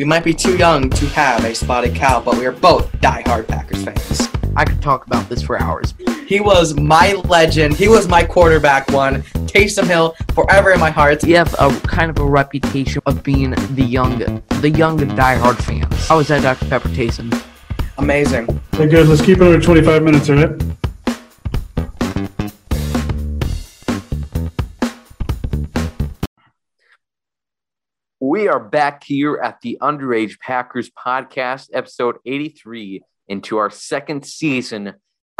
We might be too young to have a spotted cow, but we are both die-hard Packers fans. I could talk about this for hours. He was my legend. He was my quarterback one. Taysom Hill forever in my heart. We have a kind of a reputation of being the young, the young diehard fans. How was that, Dr. Pepper Taysom? Amazing. Okay, good. Let's keep it under 25 minutes, all right? We are back here at the Underage Packers podcast, episode 83, into our second season,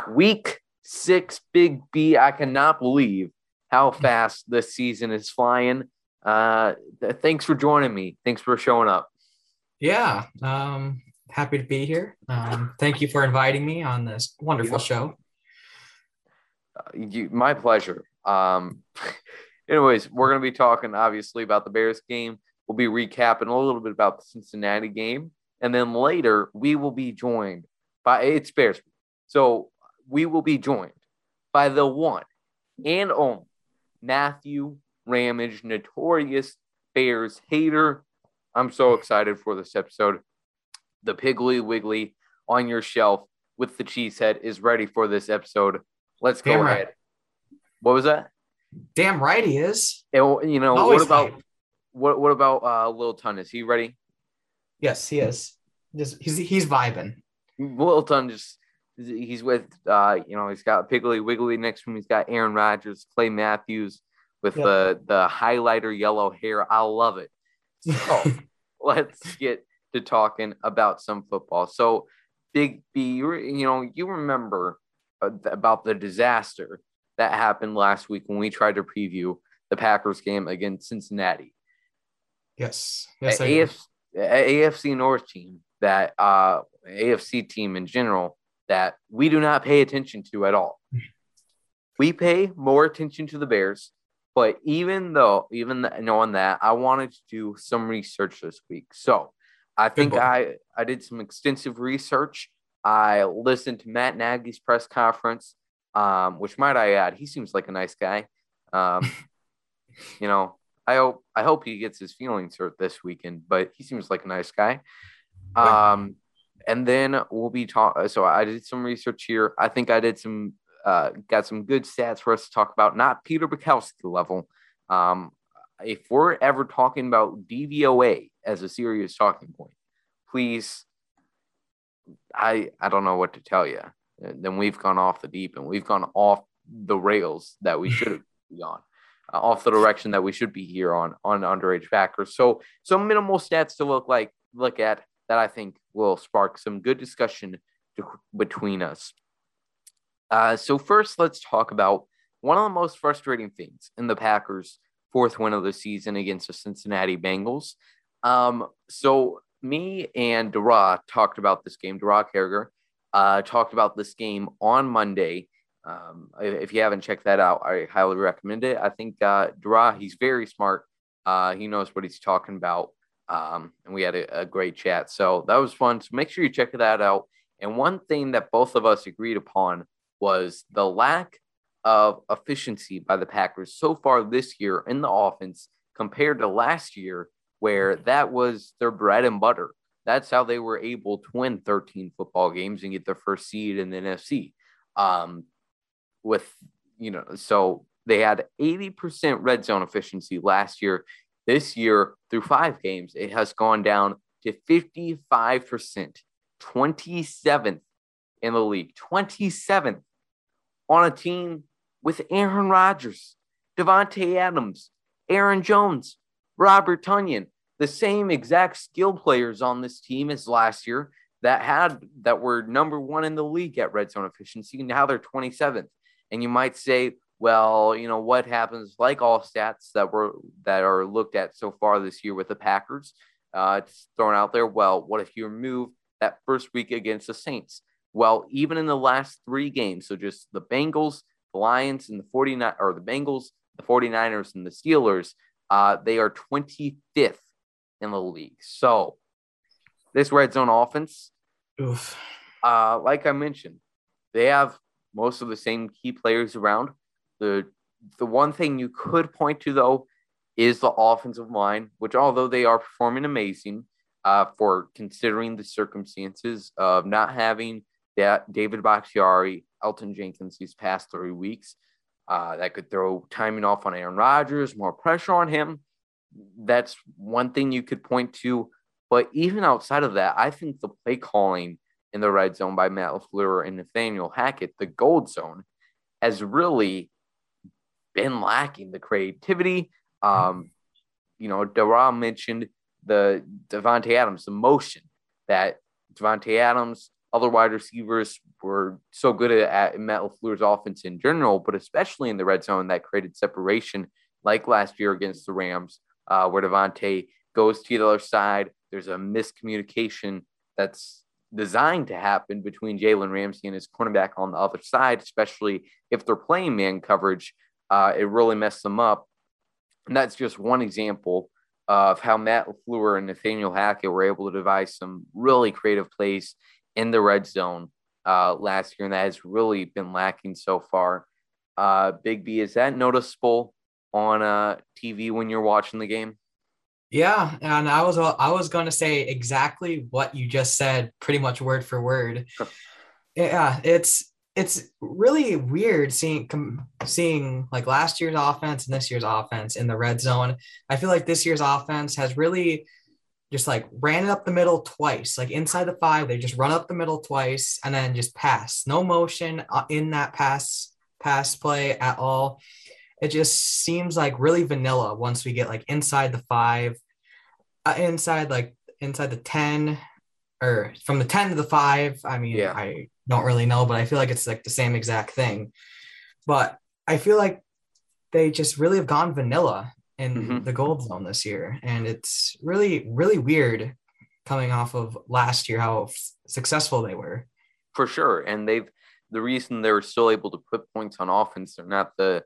week six, Big B. I cannot believe how fast this season is flying. Uh, th- thanks for joining me. Thanks for showing up. Yeah, um, happy to be here. Um, thank you for inviting me on this wonderful show. Uh, you, my pleasure. Um, anyways, we're going to be talking obviously about the Bears game. We'll be recapping a little bit about the Cincinnati game. And then later, we will be joined by it's Bears. So we will be joined by the one and only Matthew Ramage, notorious Bears hater. I'm so excited for this episode. The Piggly Wiggly on your shelf with the cheese head is ready for this episode. Let's go Damn right. ahead. What was that? Damn right he is. And, you know, what about. What what about uh Lil Ton? Is he ready? Yes, he is. Just he's he's vibing. Lil Ton just he's with uh you know he's got Piggly Wiggly next to him. He's got Aaron Rodgers, Clay Matthews with Yep. the the highlighter yellow hair. I love it. So let's get to talking about some football. So Big B, you you know you remember uh, about the disaster that happened last week when we tried to preview the Packers game against Cincinnati. Yes, yes. AFC, North team that uh AFC team in general that we do not pay attention to at all. We pay more attention to the Bears, but even though even knowing that, I wanted to do some research this week. So I think. I I did some extensive research. I listened to Matt Nagy's press conference, um, which might I add, he seems like a nice guy. Um, you know, I hope I hope he gets his feelings hurt this weekend, but he seems like a nice guy. Um, and then we'll be talking. So I did some research here. I think I did some uh, got some good stats for us to talk about. Not Peter Bukowski level. Um, if we're ever talking about DVOA as a serious talking point, please. I I don't know what to tell you. Then we've gone off the deep and we've gone off the rails that we should be on uh, off the direction that we should be here on on underage Packers. So some minimal stats to look like look at that I think will spark some good discussion to, between us. Uh, so first, let's talk about one of the most frustrating things in the Packers' fourth win of the season against the Cincinnati Bengals. Um, so me and Dara talked about this game. Dara Kerger uh, talked about this game on Monday. Um, if you haven't checked that out, I highly recommend it. I think uh, Dara, he's very smart. Uh, he knows what he's talking about. Um, and we had a, a great chat. So that was fun. So make sure you check that out. And one thing that both of us agreed upon was the lack of efficiency by the Packers so far this year in the offense compared to last year, where that was their bread and butter. That's how they were able to win 13 football games and get their first seed in the NFC. Um, with, you know, so they had 80% red zone efficiency last year. This year, through five games, it has gone down to 55%, 27th in the league, 27th on a team with Aaron Rodgers, Davante Adams, Aaron Jones, Robert Tonyan, the same exact skill players on this team as last year that had that were number one in the league at red zone efficiency. Now they're 27th. And you might say, well, you know, what happens like all stats that were that are looked at so far this year with the Packers? Uh, it's thrown out there. Well, what if you remove that first week against the Saints? Well, even in the last three games, so just the Bengals, the Lions, and the 49 or the Bengals, the 49ers, and the Steelers, uh, they are 25th in the league. So this red zone offense, uh, like I mentioned, they have most of the same key players around. The the one thing you could point to though is the offensive line, which although they are performing amazing, uh, for considering the circumstances of not having that David Bakhtiari, Elgton Jenkins these past three weeks. Uh, that could throw timing off on Aaron Rodgers, more pressure on him. That's one thing you could point to. But even outside of that, I think the play calling in the red zone by Matt LaFleur and Nathaniel Hackett, the gold zone, has really been lacking the creativity. Um, you know, Dara mentioned the Davante Adams, the motion that Davante Adams, other wide receivers were so good at, at Matt LaFleur's offense in general, but especially in the red zone that created separation, like last year against the Rams, uh, where Davante goes to the other side. There's a miscommunication that's designed to happen between Jalen Ramsey and his cornerback on the other side, especially if they're playing man coverage. Uh, it really messed them up. And that's just one example of how Matt LaFleur and Nathaniel Hackett were able to devise some really creative plays in the red zone uh, last year, and that has really been lacking so far. Uh, Big B, is that noticeable on uh, TV when you're watching the game? Yeah, and I was I was going to say exactly what you just said, pretty much word for word. yeah, it's it's really weird seeing com- seeing like last year's offense and this year's offense in the red zone. I feel like this year's offense has really just like ran it up the middle twice, like inside the five, they just run up the middle twice and then just pass. No motion uh, in that pass pass play at all. It just seems like really vanilla once we get like inside the five, uh, inside like inside the ten, or from the ten to the five. I mean, Yeah. I don't really know, but I feel like it's like the same exact thing. But I feel like they just really have gone vanilla in Mhm. the gold zone this year. And it's really, really weird coming off of last year how f- successful they were. for sure. And they've the reason they were still able to put points on offense, they're not the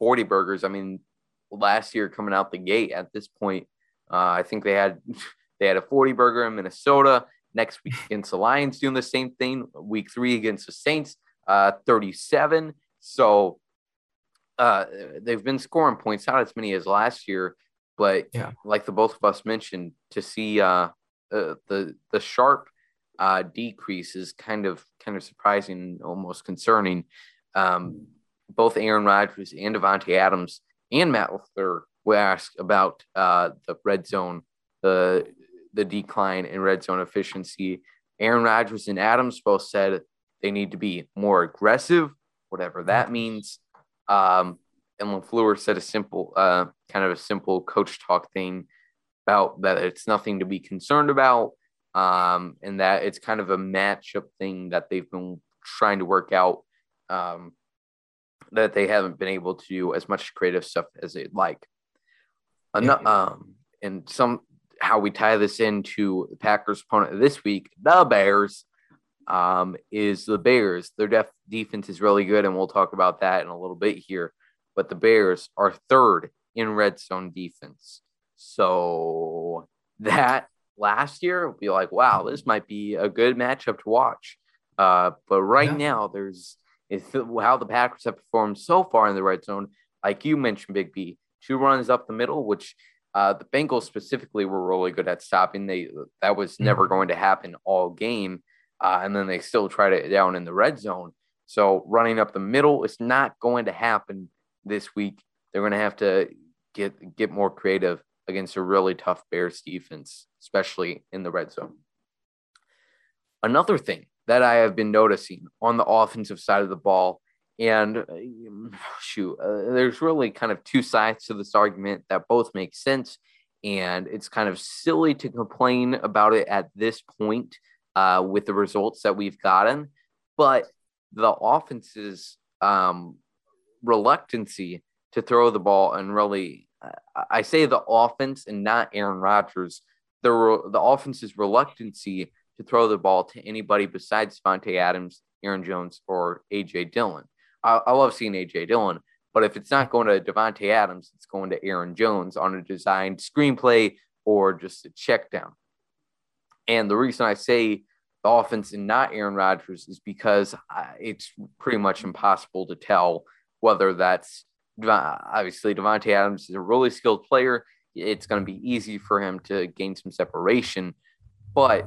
40 burgers. I mean, last year coming out the gate at this point, uh, I think they had they had a 40 burger in Minnesota. Next week against the Lions, doing the same thing. Week three against the Saints, uh, 37. So uh, they've been scoring points, not as many as last year, but Yeah. like the both of us mentioned, to see uh, uh, the the sharp uh, decrease is kind of kind of surprising, almost concerning. Um, both Aaron Rodgers and Davante Adams and Matt LaFleur were asked about uh, the red zone, the the decline in red zone efficiency. Aaron Rodgers and Adams both said they need to be more aggressive, whatever that means. Um, and LaFleur said a simple, uh, kind of a simple coach talk thing about that it's nothing to be concerned about, um, and that it's kind of a matchup thing that they've been trying to work out. Um, that they haven't been able to do as much creative stuff as they'd like. Um, and some how we tie this into the Packers' opponent this week, the Bears, um, is the Bears. Their def- defense is really good, and we'll talk about that in a little bit here. But the Bears are third in red zone defense. So that last year would be like, wow, this might be a good matchup to watch. Uh, but right Yeah. now, there's it's how the Packers have performed so far in the red zone. Like you mentioned, Big B, two runs up the middle, which uh, the Bengals specifically were really good at stopping. They that was never going to happen all game, uh, and then they still tried it down in the red zone. So running up the middle is not going to happen this week. They're going to have to get get more creative against a really tough Bears defense, especially in the red zone. Another thing that I have been noticing on the offensive side of the ball, and uh, shoot, uh, there's really kind of two sides to this argument that both make sense, and it's kind of silly to complain about it at this point uh, with the results that we've gotten, but the offense's um, reluctancy to throw the ball and really, I- say the offense and not Aaron Rodgers, the re- the offense's reluctancy to throw the ball to anybody besides Davante Adams, Aaron Jones, or AJ Dillon. I, I love seeing AJ Dillon, but if it's not going to Davante Adams, it's going to Aaron Jones on a designed screenplay or just a check down. And the reason I say the offense and not Aaron Rodgers is because it's pretty much impossible to tell whether that's obviously Davante Adams is a really skilled player. It's going to be easy for him to gain some separation. but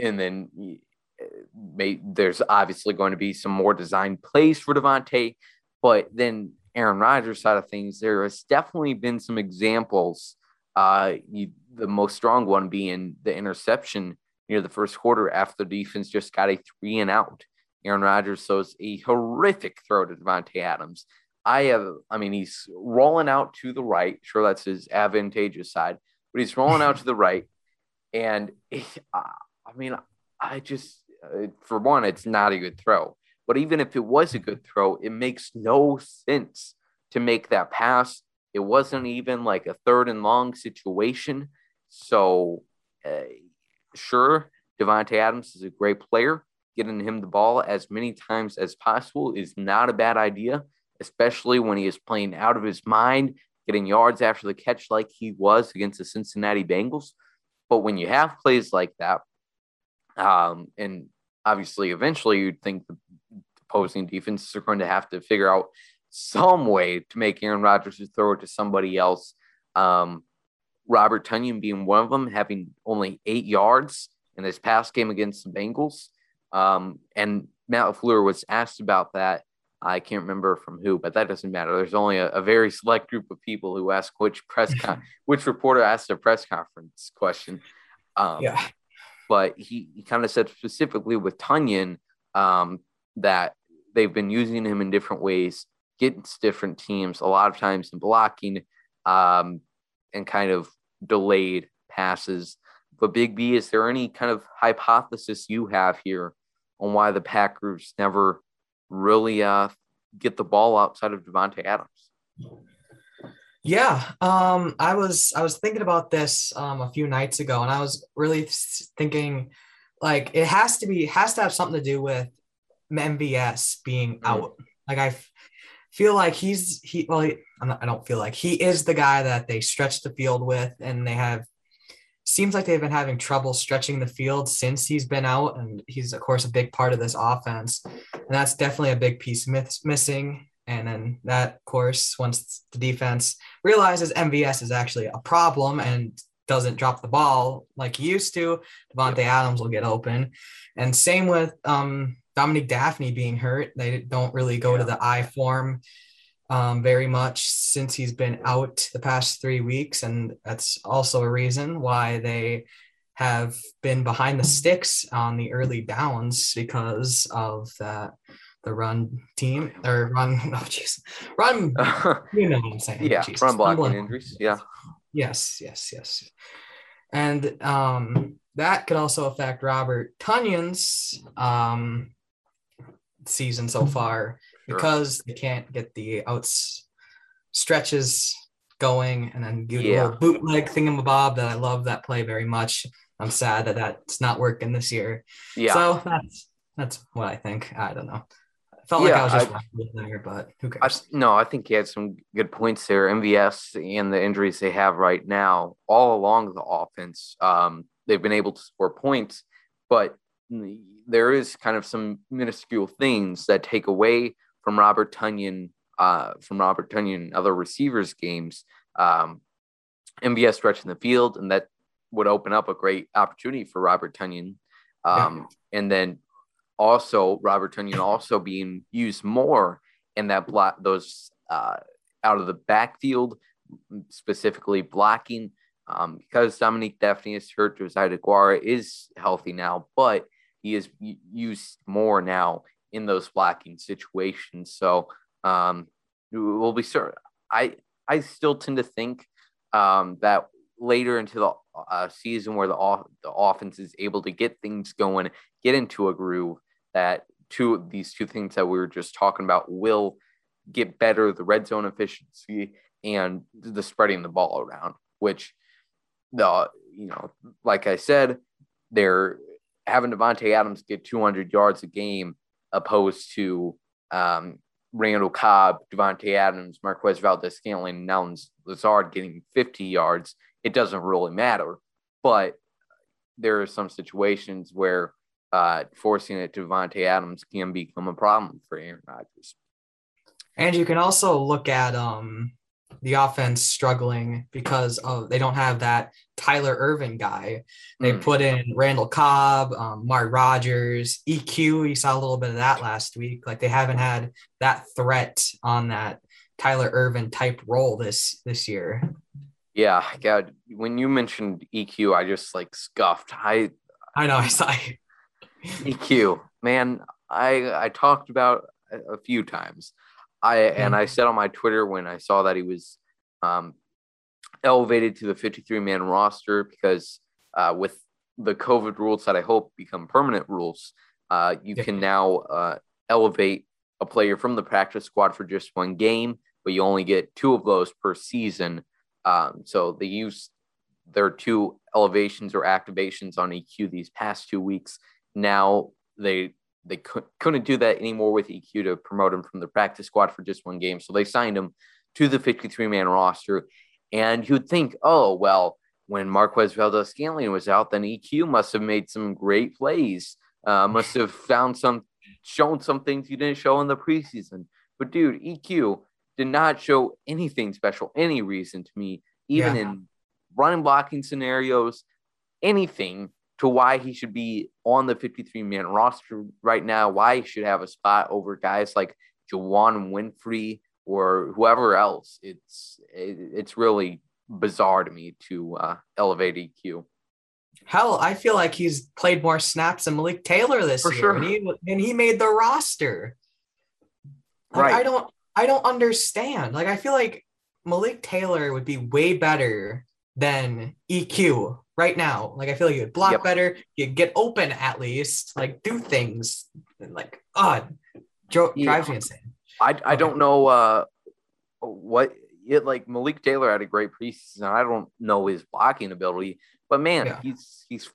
and then uh, may, there's obviously going to be some more design plays for Davante, but then Aaron Rodgers side of things, there has definitely been some examples. Uh, you, the most strong one being the interception near the first quarter after the defense just got a three and out. Aaron Rodgers throws a horrific throw to Davante Adams. I have, I mean, he's rolling out to the right. Sure, that's his advantageous side, but he's rolling out to the right. And he, uh, I mean, I just, uh, for one, it's not a good throw. But even if it was a good throw, it makes no sense to make that pass. It wasn't even like a third and long situation. So, uh, sure, Davante Adams is a great player. Getting him the ball as many times as possible is not a bad idea, especially when he is playing out of his mind, getting yards after the catch like he was against the Cincinnati Bengals. But when you have plays like that, um, and obviously eventually you'd think the opposing defenses are going to have to figure out some way to make Aaron Rodgers throw it to somebody else. Um, Robert Tonyan being one of them, having only eight yards in his past game against the Bengals. Um, and Matt LaFleur was asked about that. I can't remember from who, but that doesn't matter. There's only a, a very select group of people who ask which press con- which reporter asked a press conference question. Um, Yeah. But he, he kind of said specifically with Tonyan um, that they've been using him in different ways, against different teams, a lot of times in blocking um, and kind of delayed passes. But Big B, is there any kind of hypothesis you have here on why the Packers never really uh, get the ball outside of Davante Adams? Yeah, um, I was I was thinking about this um, a few nights ago, and I was really thinking, like, it has to be has to have something to do with MVS being Mhm. out. Like, I f- feel like he's he. Well, he, I'm not, I don't feel like he is the guy that they stretch the field with, and they have. Seems like they've been having trouble stretching the field since he's been out, and he's of course a big part of this offense, and that's definitely a big piece miss, missing. And then that, of course, once the defense realizes MVS is actually a problem and doesn't drop the ball like he used to, Davante Adams will get open. And same with um, Dominique Dafney being hurt. They don't really go to the I form um, very much since he's been out the past three weeks. And that's also a reason why they have been behind the sticks on the early downs because of that. The run team or run, oh jeez, run you know what I'm saying. yeah, Jesus. run blocking Stumbling. injuries. Yeah. Yes, yes, yes. And um, that could also affect Robert Tonyan's um, season so far Sure. because they can't get the outs stretches going and then do the Yeah. little bootleg thingamabob that I love that play very much. I'm sad that that's not working this year. Yeah. So that's that's what I think. I don't know. Felt like Yeah, I was just I- there, but who I, no, I think he had some good points there. MVS and the injuries they have right now, all along the offense, um, they've been able to score points, but there is kind of some minuscule things that take away from Robert Tonyan, uh, from Robert Tonyan and other receivers' games. Um, MVS stretching the field, and that would open up a great opportunity for Robert Tonyan. Um, And then also Robert Tonyan also being used more in that block, those uh, out of the backfield, specifically blocking. Um, because Dominique Dafney is hurt, Josiah Deguara is healthy now, but he is used more now in those blocking situations. So um, we'll be sure. I I still tend to think um, that later into the uh, season where the off- the offense is able to get things going, get into a groove, that two these two things that we were just talking about will get better the red zone efficiency and the spreading the ball around, which the you know, like I said, they're having Davante Adams get 200 yards a game opposed to um, Randall Cobb, Davante Adams, Marquez Valdez Scantling, Allen Lazard getting 50 yards. It doesn't really matter, but there are some situations where uh, forcing it to Davante Adams can become a problem for Aaron Rodgers. And you can also look at um the offense struggling because of they don't have that Tyler Ervin guy. They Mm. put in Randall Cobb, um, Amari Rodgers, EQ. You saw a little bit of that last week. Like they haven't had that threat on that Tyler Ervin type role this this year. Yeah, God, when you mentioned EQ, I just like scuffed. I I know. I saw. EQ, man, I I talked about a, few times. I and I said on my Twitter when I saw that he was um, elevated to the 53 man roster because uh, with the COVID rules that I hope become permanent rules, uh, you Yeah. can now uh, elevate a player from the practice squad for just one game, but you only get two of those per season. Um, so they use their two elevations or activations on EQ these past two weeks. Now they they couldn't do that anymore with EQ to promote him from the practice squad for just one game. So they signed him to the 53 man roster. And you'd think, oh, well, when Marquez Valdes-Scantling was out, then EQ must have made some great plays, uh, must have found some, shown some things you didn't show in the preseason. But dude, EQ did not show anything special, any reason to me, even Yeah. in running blocking scenarios, anything to why he should be on the 53 man roster right now, why he should have a spot over guys like Juwann Winfree or whoever else. It's it, it's really bizarre to me to uh, elevate EQ. Hell, I feel like he's played more snaps than Malik Taylor this For year, sure. and he and he made the roster. Like, Right. I don't, I don't understand. Like, I feel like Malik Taylor would be way better than EQ right now. Like, I feel like you'd block Yep. better, you'd get open at least, like do things. And like, oh, dro- Yeah. drives me insane. I, I Okay. don't know uh, what it like Malik Taylor had a great preseason. I don't know his blocking ability, but man, Yeah. he's he's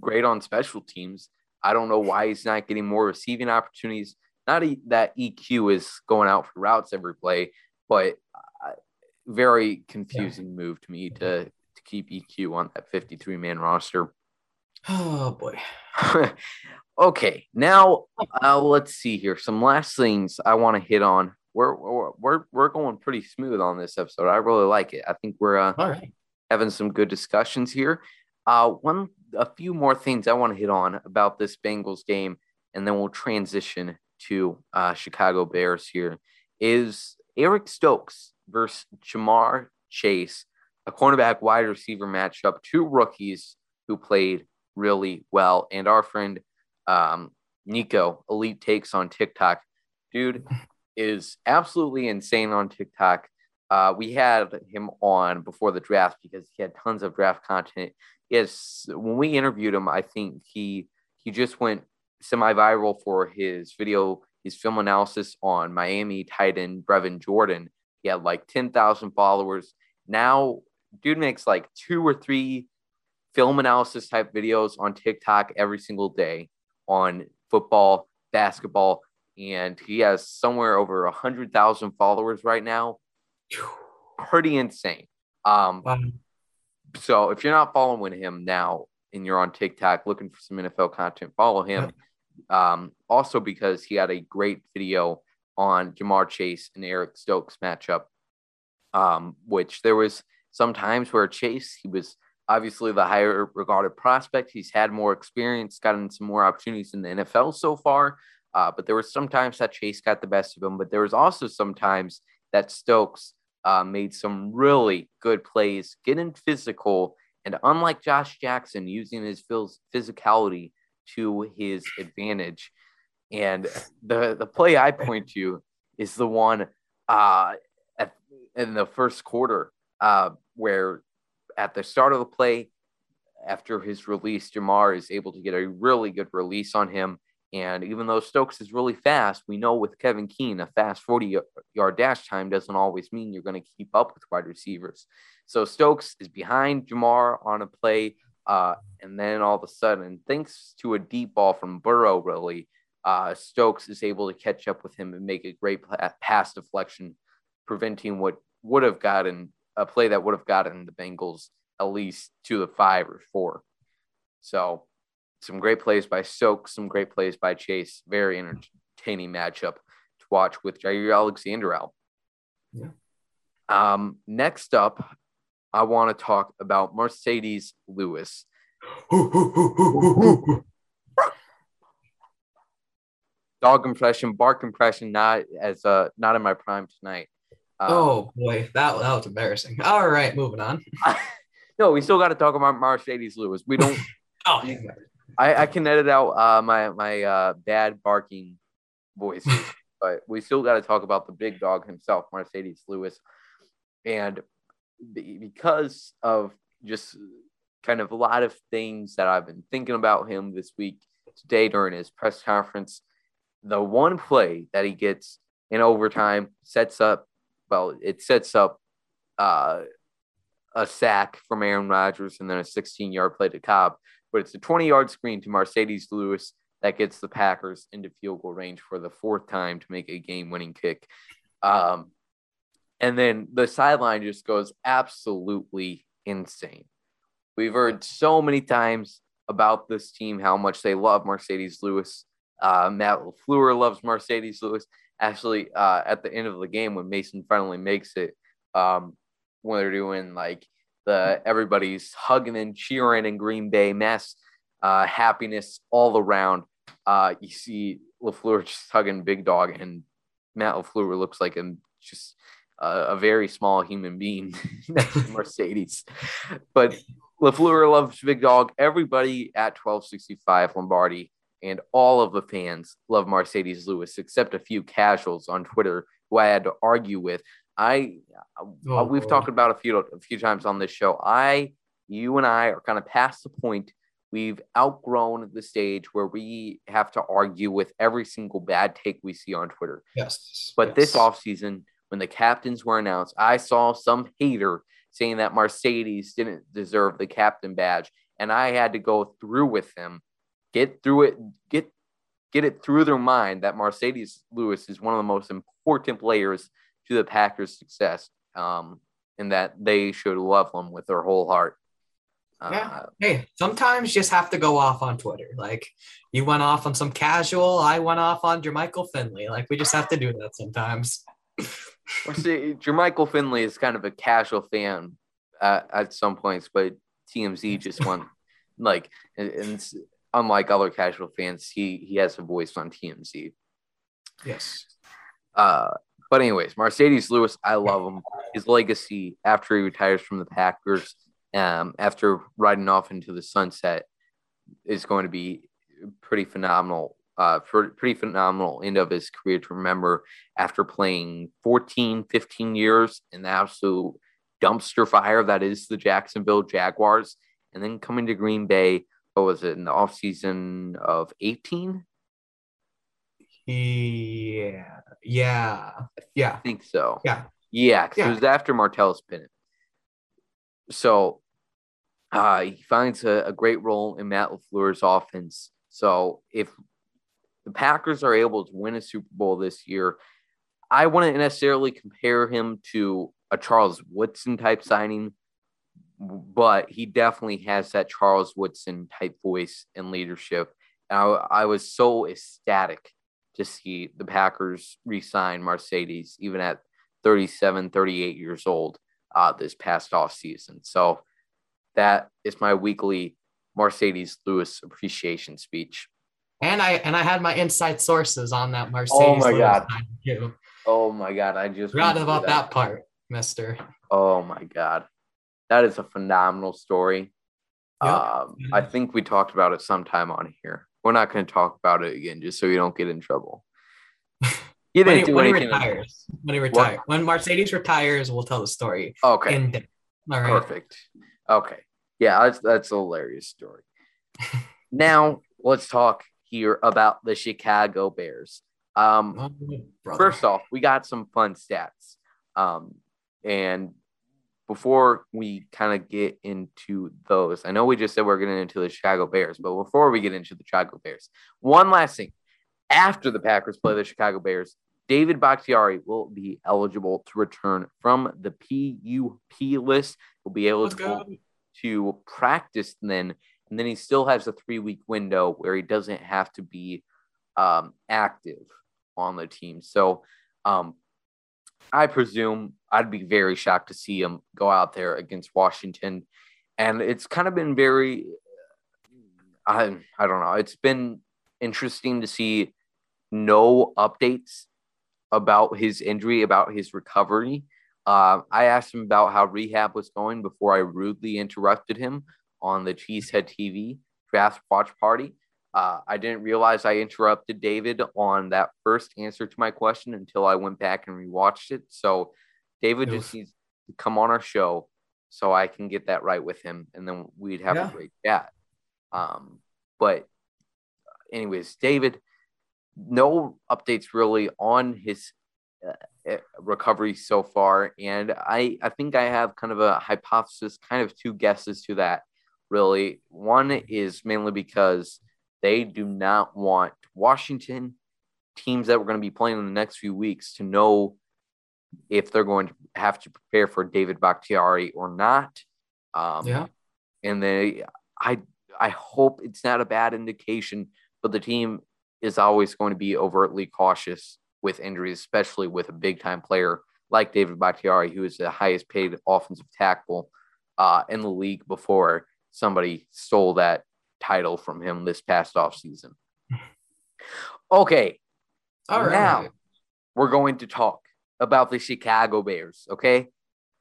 great on special teams. I don't know why he's not getting more receiving opportunities. Not that EQ is going out for routes every play, but uh, very confusing move to me to to keep EQ on that 53 man roster. Oh boy. okay, now uh, let's see here. Some last things I want to hit on. We're, we're we're going pretty smooth on this episode. I really like it. I think we're uh, right. having some good discussions here. Uh, one a few more things I want to hit on about this Bengals game, and then we'll transition to uh, Chicago Bears. Here is Eric Stokes versus Ja'Marr Chase, a cornerback wide receiver matchup. Two rookies who played really well, and our friend um, Nico Elite Takes on TikTok, dude, is absolutely insane on TikTok. Uh, we had him on before the draft because he had tons of draft content. Yes, when we interviewed him, I think he he just went semi-viral for his video, his film analysis on Miami tight end Brevin Jordan. He had like ten thousand followers. Now, dude makes like two or three film analysis type videos on TikTok every single day on football, basketball, and he has somewhere over a hundred thousand followers right now. Pretty insane. Um, Wow. so if you're not following him now and you're on TikTok looking for some NFL content, follow him. Um, also because he had a great video on Ja'Marr Chase and Eric Stokes matchup, um, which there was some times where Chase he was obviously the higher regarded prospect. He's had more experience, gotten some more opportunities in the NFL so far. Uh, but there was sometimes that Chase got the best of him, but there was also sometimes that Stokes uh, made some really good plays, getting physical, and unlike Josh Jackson, using his physicality to his advantage. And the the play I point to is the one uh, at, in the first quarter uh, where at the start of the play, after his release, Ja'Marr is able to get a really good release on him. And even though Stokes is really fast, we know with Kevin King, a fast 40 yard dash time doesn't always mean you're going to keep up with wide receivers. So Stokes is behind Ja'Marr on a play. Uh, and then all of a sudden, thanks to a deep ball from Burrow, really, uh, Stokes is able to catch up with him and make a great pass deflection, preventing what would have gotten a play that would have gotten the Bengals at least to the five or four. So, some great plays by Stokes, some great plays by Chase. Very entertaining matchup to watch with Jaire Alexander out. Um, next up, I want to talk about Marcedes Lewis. Dog impression, bark impression, not as uh not in my prime tonight. Um, oh boy, that that was embarrassing. All right, moving on. no, we still got to talk about Marcedes Lewis. We don't. Oh, I, I can edit out uh, my my uh, bad barking voice, but we still got to talk about the big dog himself, Marcedes Lewis, and because of just kind of a lot of things that I've been thinking about him this week today during his press conference, the one play that he gets in overtime sets up well, it sets up uh, a sack from Aaron Rodgers and then a 16 yard play to Cobb. But it's a 20 yard screen to Marcedes Lewis that gets the Packers into field goal range for the fourth time to make a game winning kick. Um, and then the sideline just goes absolutely insane. We've heard so many times about this team how much they love Marcedes Lewis. Uh, Matt LaFleur loves Marcedes Lewis. Actually, uh, at the end of the game, when Mason finally makes it, um, when they're doing like the everybody's hugging and cheering in Green Bay, mass uh, happiness all around. Uh, you see LaFleur just hugging Big Dog, and Matt LaFleur looks like a just uh, a very small human being next to Marcedes. But LaFleur loves Big Dog. Everybody at 1265 Lombardi and all of the fans love Marcedes Lewis, except a few casuals on Twitter who I had to argue with. I Oh, we've boy. talked about a few a few times on this show. I, you and I are kind of past the point. We've outgrown the stage where we have to argue with every single bad take we see on Twitter. yes. But this yes. offseason, when the captains were announced, I saw some hater saying that Marcedes didn't deserve the captain badge. And I had to go through with them, get through it, get get it through their mind that Marcedes Lewis is one of the most important players to the Packers' success. Um, and that they should love them with their whole heart. Uh, Yeah. Hey, sometimes just have to go off on Twitter. Like you went off on some casual, I went off on Jermichael Finley. Like we just have to do that sometimes. Or see, Jermichael Finley is kind of a casual fan uh, at some points, but TMZ just won. Like, and, and unlike other casual fans, he he has a voice on TMZ. Yes. Uh, but anyways, Marcedes Lewis, I love him. His legacy after he retires from the Packers, um, after riding off into the sunset, is going to be pretty phenomenal. Uh, for pretty phenomenal end of his career to remember after playing 14, 15 years in the absolute dumpster fire that is the Jacksonville Jaguars, and then coming to Green Bay. What was it in the offseason of 18? Yeah. Yeah. Yeah. I think so. Yeah. Yeah, 'cause Yeah. it was after Martellus Bennett. So uh, he finds a, a great role in Matt LaFleur's offense. So if the Packers are able to win a Super Bowl this year, I wouldn't necessarily compare him to a Charles Woodson type signing, but he definitely has that Charles Woodson type voice and leadership. And I, I was so ecstatic to see the Packers re-sign Marcedes, even at 37, 38 years old uh, this past off season. So that is my weekly Marcedes Lewis appreciation speech. And I and I had my inside sources on that Marcedes. Oh my God. too. Oh my God. I just Forgot about through that part, Mister. Oh my God. That is a phenomenal story. Yep. Um, I think we talked about it sometime on here. We're not going to talk about it again just so you don't get in trouble. You When didn't he, do when he anything. retires, when he retires, when Marcedes retires, we'll tell the story. Okay. In depth. All right. Perfect. Okay. Yeah, that's that's a hilarious story. now let's talk here about the Chicago Bears. Um, Oh, first off, we got some fun stats. Um, and before we kind of get into those, I know we just said we're getting into the Chicago Bears, but before we get into the Chicago Bears, one last thing. After the Packers play the Chicago Bears, David Bakhtiari will be eligible to return from the PUP list. He'll be able to to practice then, and then he still has a three week window where he doesn't have to be um, active on the team. So um, I presume I'd be very shocked to see him go out there against Washington. And it's kind of been very, I, I don't know, it's been interesting to see no updates about his injury, about his recovery. Uh, I asked him about how rehab was going before I rudely interrupted him on the Cheesehead TV draft watch party. Uh, I didn't realize I interrupted David on that first answer to my question until I went back and rewatched it. So David Oof. just needs to come on our show so I can get that right with him, and then we'd have Yeah. a great chat. Um, but, anyways, David, no updates really on his uh, uh, recovery so far, and I I think I have kind of a hypothesis, kind of two guesses to that. Really, one is mainly because they do not want Washington teams that we're going to be playing in the next few weeks to know if they're going to have to prepare for David Bakhtiari or not. Um, Yeah. and they, I, I hope it's not a bad indication, but the team is always going to be overtly cautious with injuries, especially with a big time player like David Bakhtiari, who is the highest paid offensive tackle uh, in the league before somebody stole that title from him this past offseason. Okay, All right. now we're going to talk about the Chicago Bears. Okay,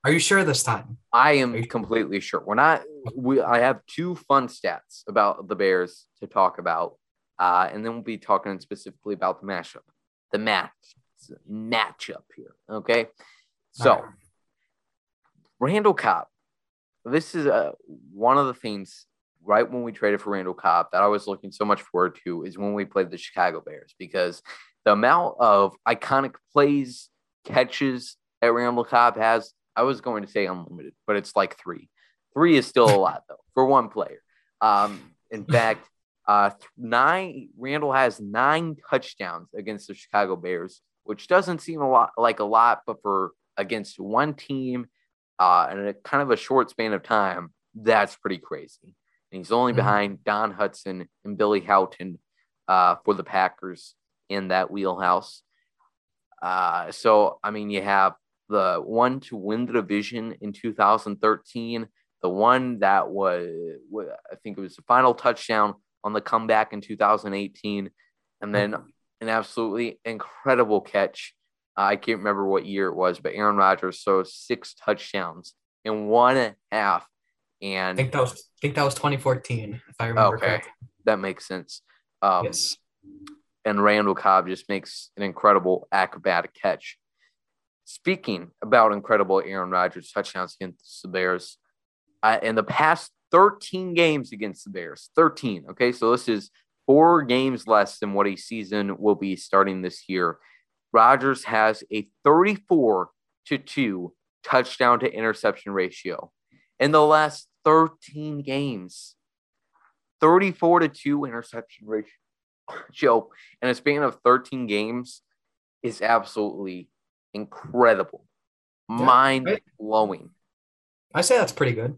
Are you sure this time? I am you- completely sure. We're not. We I have two fun stats about the Bears to talk about, uh, and then we'll be talking specifically about the matchup, the match matchup here. Okay, so. Right. Randall Cobb. This is uh, one of the things right when we traded for Randall Cobb that I was looking so much forward to is when we played the Chicago Bears because the amount of iconic plays, catches that Randall Cobb has, I was going to say unlimited, but it's like three. Three is still a lot though for one player. Um, in fact, uh, nine Randall has nine touchdowns against the Chicago Bears, which doesn't seem a lot like a lot, but for against one team uh, in a kind of a short span of time, that's pretty crazy. And he's only Mhm. behind Don Hutson and Billy Howton uh, for the Packers in that wheelhouse. Uh, so, I mean, you have the one to win the division in 2013, the one that was, I think it was the final touchdown on the comeback in 2018, and then an absolutely incredible catch. I can't remember what year it was, but Aaron Rodgers throws six touchdowns in one half. I And think that was I think that was 2014, if I remember okay, correctly. that makes sense. Um, yes. and Randall Cobb just makes an incredible acrobatic catch. Speaking about incredible Aaron Rodgers touchdowns against the Bears, uh, in the past 13 games against the Bears, 13. Okay, so this is four games less than what a season will be starting this year. Rodgers has a 34 to 2 touchdown to interception ratio in the last 13 games. 34 to 2 interception ratio in a span of 13 games is absolutely incredible, mind blowing, I say that's pretty good.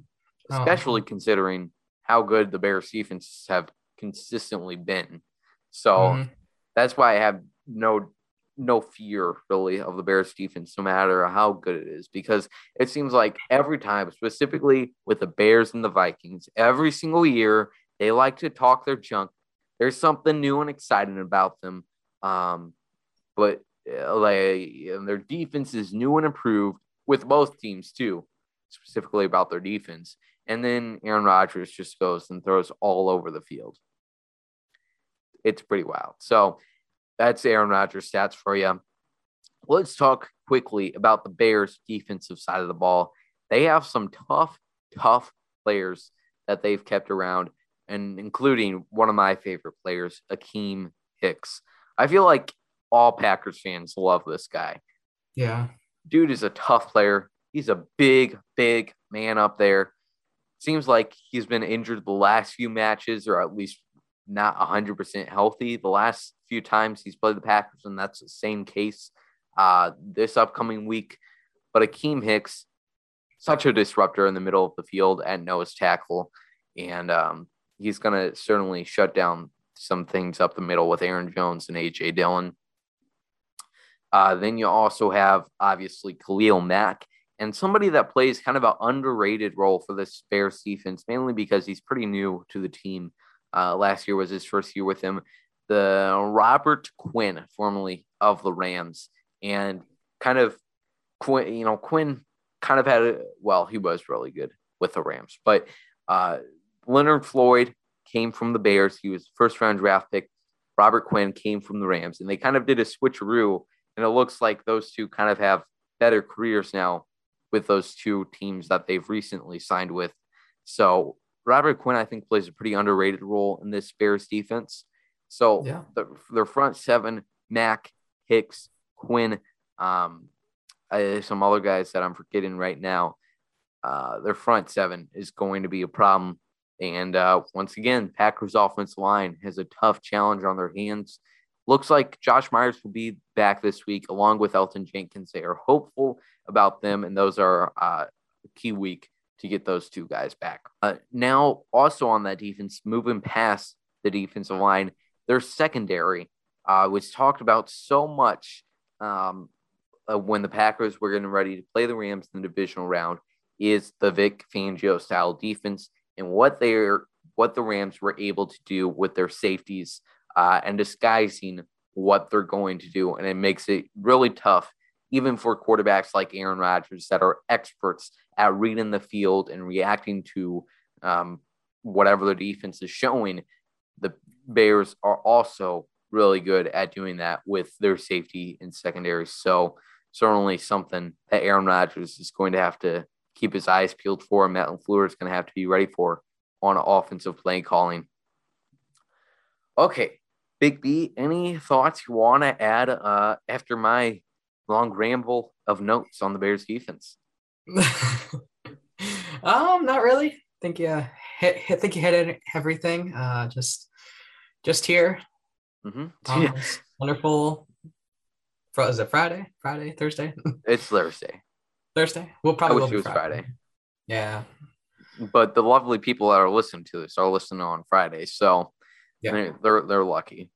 Oh. especially considering how good the Bears defenses have consistently been. So Mhm. that's why I have no no fear really of the Bears defense, no matter how good it is, because it seems like every time, specifically with the Bears and the Vikings, every single year they like to talk their junk. There's something new and exciting about them, um, but uh, like their defense is new and improved with both teams too, specifically about their defense. And then Aaron Rodgers just goes and throws all over the field. It's pretty wild. So that's Aaron Rodgers stats for you. Let's talk quickly about the Bears defensive side of the ball. They have some tough, tough players that they've kept around, and including one of my favorite players, Akiem Hicks. I feel like all Packers fans love this guy. Yeah. Dude is a tough player. He's a big, big man up there. Seems like he's been injured the last few matches, or at least not 100% healthy the last few times he's played the Packers, and that's the same case uh, this upcoming week. But Akiem Hicks, such a disruptor in the middle of the field at nose tackle, and um, he's going to certainly shut down some things up the middle with Aaron Jones and AJ Dillon. Uh, then you also have obviously Khalil Mack and somebody that plays kind of an underrated role for this Bears defense, mainly because he's pretty new to the team. Uh, last year was his first year with him. The Robert Quinn, formerly of the Rams, and kind of Quinn, you know, Quinn kind of had a well, he was really good with the Rams, but uh, Leonard Floyd came from the Bears. He was first round draft pick. Robert Quinn came from the Rams, and they kind of did a switcheroo. And it looks like those two kind of have better careers now with those two teams that they've recently signed with. So Robert Quinn, I think, plays a pretty underrated role in this Bears defense. So Yeah. the, their front seven, Mack, Hicks, Quinn, um, uh, some other guys that I'm forgetting right now. Uh, their front seven is going to be a problem. And uh, once again, Packers offense line has a tough challenge on their hands. Looks like Josh Myers will be back this week along with Elgton Jenkins. They are hopeful about them, and those are uh, key week to get those two guys back. Uh, now, also on that defense, moving past the defensive line, their secondary uh, was talked about so much um, uh, when the Packers were getting ready to play the Rams in the divisional round is the Vic Fangio style defense and what they're what the Rams were able to do with their safeties uh, and disguising what they're going to do, and it makes it really tough, even for quarterbacks like Aaron Rodgers that are experts at reading the field and reacting to um, whatever the defense is showing. The Bears are also really good at doing that with their safety and secondary. So certainly something that Aaron Rodgers is going to have to keep his eyes peeled for. and Matt LaFleur is going to have to be ready for on offensive play calling. Okay, Big B, any thoughts you want to add uh, after my long ramble of notes on the Bears defense? um, not really. I think you hit, hit think you hit everything. Uh, just just here. hmm Um, Wonderful. Is it Friday? Friday? Thursday? it's Thursday, Thursday? We'll probably. I wish it was Friday. Yeah. but the lovely people that are listening to this are listening on Friday, so Yeah. they're, they're they're lucky.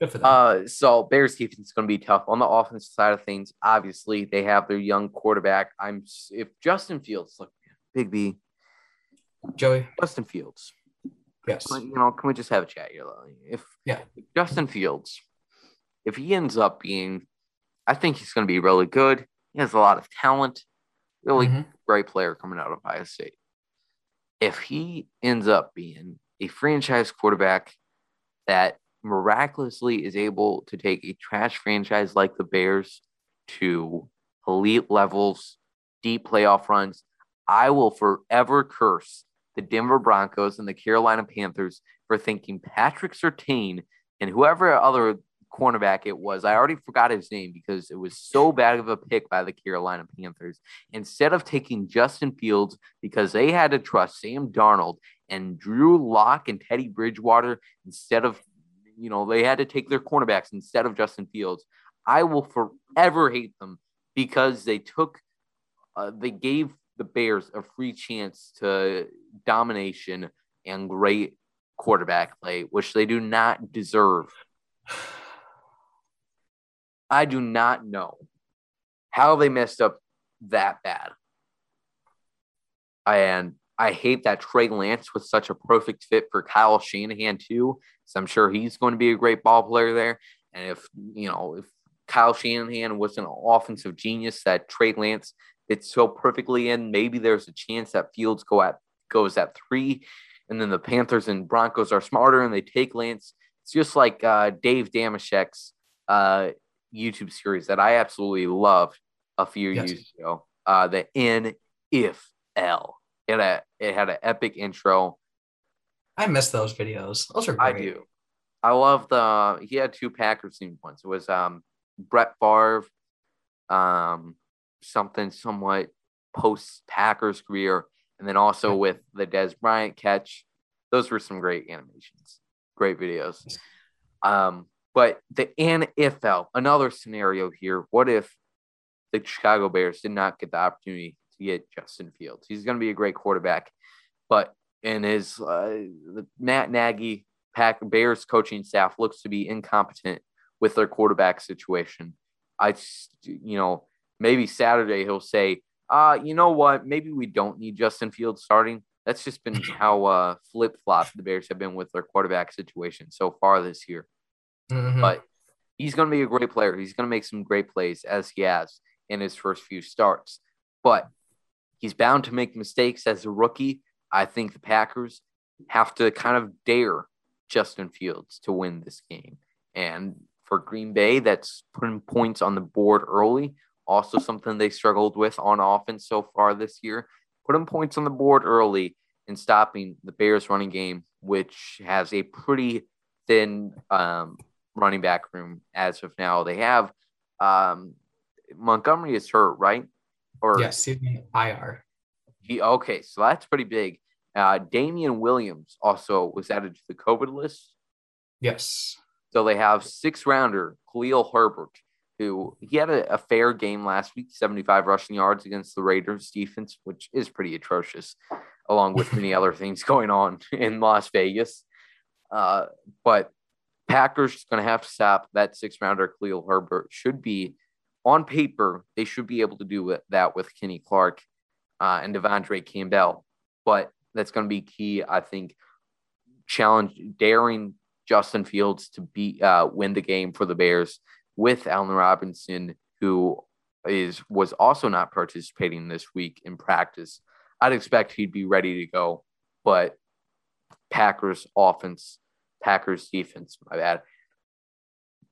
Good for them. Uh, so Bears defense is going to be tough on the offensive side of things. Obviously, they have their young quarterback. I'm if Justin Fields, look, Big B, Joey. Justin Fields. Yes. Can we- You know, can we just have a chat here? though? If Yeah. if Justin Fields, if he ends up being, I think he's going to be really good. He has a lot of talent, really Mhm. great player coming out of Ohio State. If he ends up being a franchise quarterback that miraculously is able to take a trash franchise like the Bears to elite levels, deep playoff runs, I will forever curse the Denver Broncos and the Carolina Panthers for thinking Patrick Surtain and whoever other cornerback it was. I already forgot his name because it was so bad of a pick by the Carolina Panthers. Instead of taking Justin Fields because they had to trust Sam Darnold and Drew Lock and Teddy Bridgewater instead of, you know, they had to take their cornerbacks instead of Justin Fields. I will forever hate them because they took, uh, they gave the Bears a free chance to domination and great quarterback play, which they do not deserve. I do not know how they messed up that bad. And I hate that Trey Lance was such a perfect fit for Kyle Shanahan too. So I'm sure he's going to be a great ball player there. And if you know if Kyle Shanahan was an offensive genius that Trey Lance fits so perfectly in, maybe there's a chance that Fields go at goes at three, and then the Panthers and Broncos are smarter and they take Lance. It's just like uh, Dave Damashek's uh, YouTube series that I absolutely loved a few Yes. years ago. Uh, the NFL. It had, a, it had an epic intro. I miss those videos. Those are great. I do. I love the. He had two Packers themed ones. It was um Brett Favre, um something somewhat post Packers career, and then also with the Dez Bryant catch. Those were some great animations, great videos. Um, but the NFL, another scenario here. What if the Chicago Bears did not get the opportunity to get Justin Fields? He's going to be a great quarterback, but in his uh, the Matt Nagy Pack Bears coaching staff looks to be incompetent with their quarterback situation. I, you know, maybe Saturday he'll say, uh, you know what? Maybe we don't need Justin Fields starting. That's just been how uh, flip flop the Bears have been with their quarterback situation so far this year. Mhm. But he's going to be a great player. He's going to make some great plays as he has in his first few starts. But he's bound to make mistakes as a rookie. I think the Packers have to kind of dare Justin Fields to win this game. And for Green Bay, that's putting points on the board early. Also, something they struggled with on offense so far this year. Putting points on the board early and stopping the Bears running game, which has a pretty thin um, running back room as of now. They have um, Montgomery is hurt, right? Or yes, he's IR. He okay, so that's pretty big. Uh, Damien Williams also was added to the COVID list. Yes. So they have six rounder Khalil Herbert, who he had a, a fair game last week, 75 rushing yards against the Raiders defense, which is pretty atrocious, along with many other things going on in Las Vegas. Uh, but Packers is going to have to stop that six rounder Khalil Herbert. Should be on paper, they should be able to do that with Kenny Clark uh, and De'Vondre Campbell. But that's going to be key, I think. Challenge daring Justin Fields to be uh, win the game for the Bears with Allen Robinson, who is was also not participating this week in practice. I'd expect he'd be ready to go, but Packers offense, Packers defense, my bad,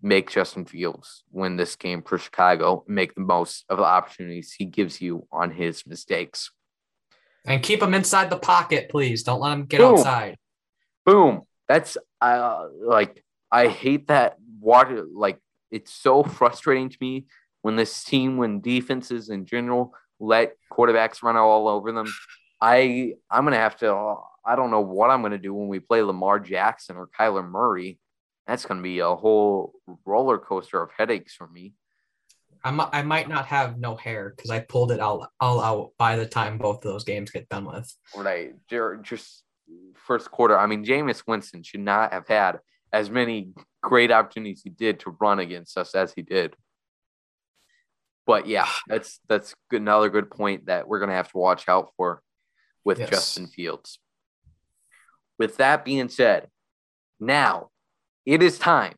make Justin Fields win this game for Chicago, make the most of the opportunities he gives you on his mistakes. And keep him inside the pocket, please. Don't let him get Boom. outside. boom that's uh like i hate that water like it's so frustrating to me when this team when defenses in general let quarterbacks run all over them i i'm gonna have to i don't know what i'm gonna do when we play lamar jackson or kyler murray that's gonna be a whole roller coaster of headaches for me I mi- I might not have no hair because I pulled it all, all out by the time both of those games get done with. right just first quarter i mean Jameis winston should not have had as many great opportunities he did to run against us as he did but yeah that's that's good, another good point that we're going to have to watch out for with Yes. justin fields with that being said now it is time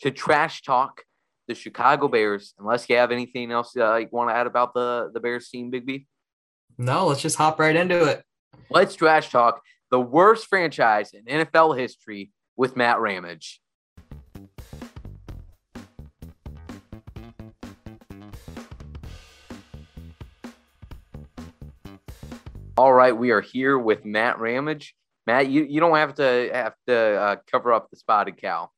to trash talk the chicago bears unless you have anything else uh, you want to add about the the bears team big b No, let's just hop right into it. Let's trash talk the worst franchise in NFL history with Matt Ramage. All right, we are here with Matt Ramage. Matt, you, you don't have to have to uh, cover up the spotted cow.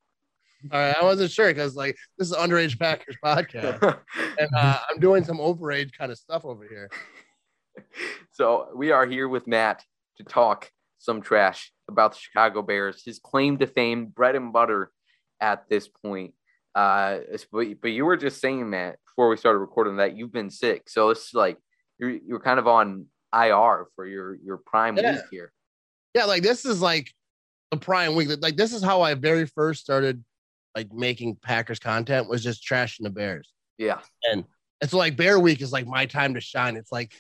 All right, I wasn't sure because like this is underage Packers podcast, and uh, I'm doing some overage kind of stuff over here. so we are here with Matt to talk some trash about the Chicago Bears, his claim to fame, bread and butter at this point. Uh, but, but you were just saying, Matt, before we started recording that you've been sick. So it's like you're you're kind of on IR for your your prime Yeah. week here. Yeah, like this is like the prime week. Like this is how I very first started like making Packers content was just trashing the Bears. Yeah. And so like Bear Week is like my time to shine. It's like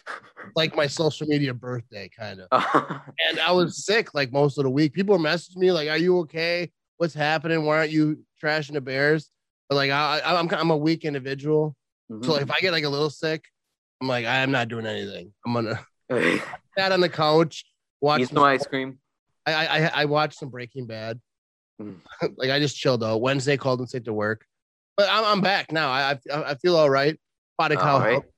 like my social media birthday kind of. And I was sick like most of the week. People were messaging me like, "Are you okay? What's happening? Why aren't you trashing the Bears?" But like I, I I'm I'm a weak individual. So like, if I get like a little sick, I'm like, I am not doing anything. I'm gonna sat on the couch, watch Eat some, some ice cream. I, I I- I watched some Breaking Bad. Mm. like I just chilled out. Wednesday called and sick to work, but I'm, I'm back now. I I, I feel all right. Spotted cow. All right. helped.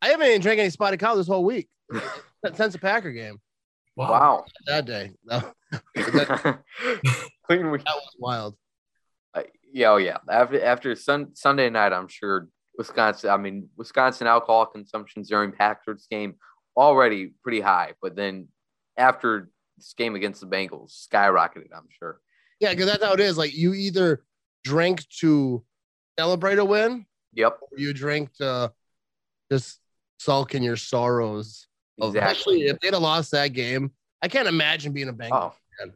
I haven't even drank any spotted cow this whole week since the Packer game Wow. that day. No, Clean week. that was wild. Uh, yeah, oh yeah. After after sun, Sunday night, I'm sure Wisconsin. I mean, Wisconsin alcohol consumption during Packers game already pretty high, but then after this game against the Bengals, skyrocketed. I'm sure. Yeah, because that's how it is. Like you either drink to celebrate a win, Yep. or you drink to just sulk in your sorrows. Exactly. Actually, if they'd have lost that game, I can't imagine being a Bengals Oh,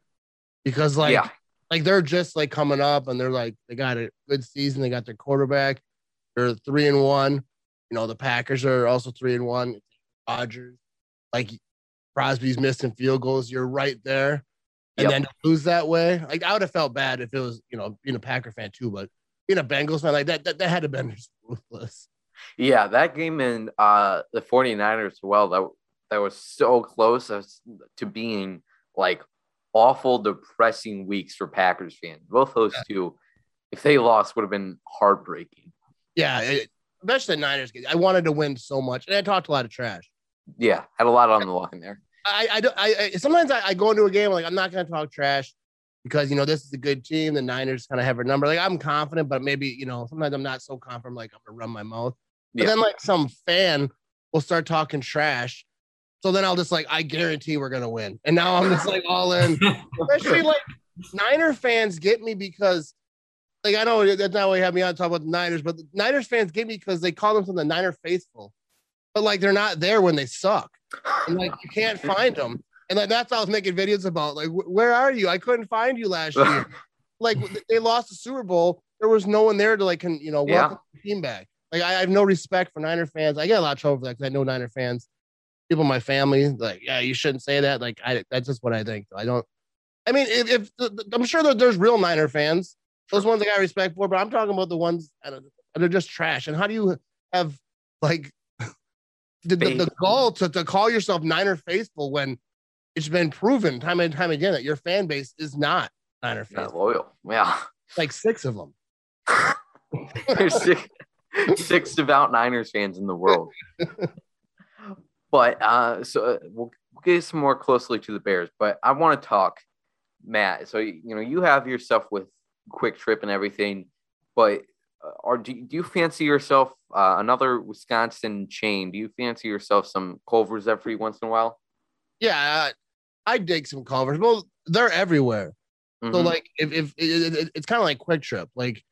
because like yeah. like they're just like coming up and they're like they got a good season, they got their quarterback. They're three and one. You know, the Packers are also three and one. Rodgers, like Crosby's missing field goals. You're right there. And Yep. then to lose that way, like I would have felt bad if it was, you know, being a Packer fan too, but being a Bengals fan like that, that, that had to been just ruthless. Yeah, that game in uh, the 49ers, well, that, that was so close as to being like awful, depressing weeks for Packers fans. Both those two, if they lost, would have been heartbreaking. Yeah, it, especially the Niners game. I wanted to win so much, and I talked a lot of trash. Yeah, had a lot on the line there. I, I, I, I sometimes I, I go into a game like I'm not going to talk trash because you know this is a good team. The Niners kind of have a number. Like I'm confident, but maybe you know sometimes I'm not so confident. Like I'm gonna run my mouth. But Yeah. then like some fan will start talking trash. So then I'll just like I guarantee we're gonna win. And now I'm just like all in. Especially like Niner fans get me because like I know that's not what you have me on to talk about the Niners, but the Niners fans get me because they call themselves the Niner faithful. But like they're not there when they suck. And like you can't find them. And like that's what I was making videos about. Like, wh- where are you? I couldn't find you last year. like they lost the Super Bowl. There was no one there to like, can, you know, Yeah. welcome the team back. Like I have no respect for Niner fans. I get a lot of trouble for that because I know Niner fans. People in my family like, yeah, you shouldn't say that. Like I, that's just what I think. I don't. I mean, if, if I'm sure that there's real Niner fans, those ones I got respect for, but I'm talking about the ones that are, that are just trash. And how do you have like the, the, the goal to, to call yourself Niner faithful when it's been proven time and time again that your fan base is not Niner Not faithful? loyal. Yeah. Like six of them. There's six, six devout Niners fans in the world. but uh, so uh, we'll, we'll get some more closely to the Bears. But I want to talk, Matt. So you know you have your stuff with Kwik Trip and everything, but are do, do you fancy yourself uh, another Wisconsin chain? Do you fancy yourself some Culver's every once in a while? Yeah, I, I dig some Culvers. Well, they're everywhere. So Mhm. like if if it, it- it's kind of like Kwik Trip, like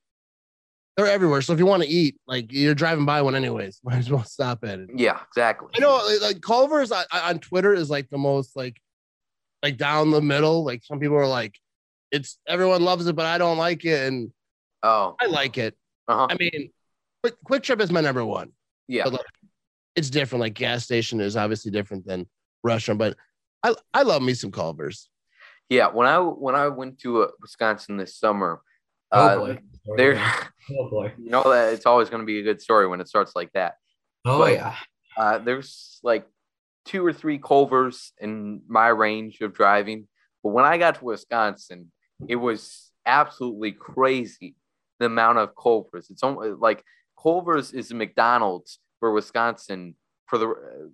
they're everywhere. So if you want to eat, like you're driving by one anyways, might as well stop at it. yeah, exactly. I know like- like Culver's on, on Twitter is like the most like like down the middle. Like some people are like, it's everyone loves it, but I don't like it, and Oh, I like it. Uh-huh. I mean, Quick Kwik Trip is my number one. yeah. but, like, it's different. Like gas station is obviously different than restaurant, but I I love me some Culver's. Yeah, when I when I went to uh, Wisconsin this summer, Oh uh, boy. there, Oh boy. you know that it's always going to be a good story when it starts like that. Oh But- yeah. Uh, there's like two or three Culvers in my range of driving, but when I got to Wisconsin, it was absolutely crazy the amount of Culvers. It's almost like Culvers is McDonald's for Wisconsin for the uh,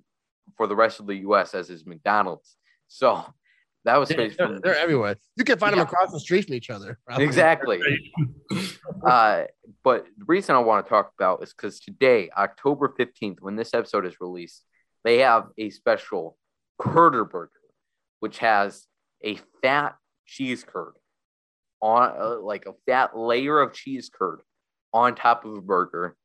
for the rest of the U.S. as is McDonald's. So that was They're, crazy. they're- they're everywhere. You can find Yeah. them across the street from each other. probably. Exactly. uh, but the reason I want to talk about is because today, October 15th, when this episode is released, they have a special Curder Burger, which has a fat cheese curd on uh, like a fat layer of cheese curd on top of a burger.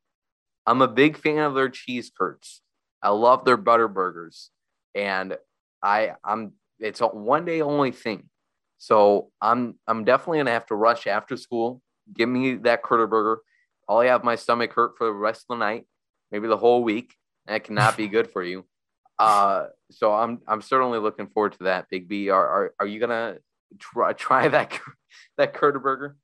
I'm a big fan of their cheese curds. I love their butter burgers, and I I'm it's a one day only thing. So I'm I'm definitely gonna have to rush after school. Give me that Curter burger. I'll have my stomach hurt for the rest of the night, maybe the whole week. That cannot be good for you. Uh, so I'm I'm certainly looking forward to that. Big B, are are, are you gonna try try that that Curter burger?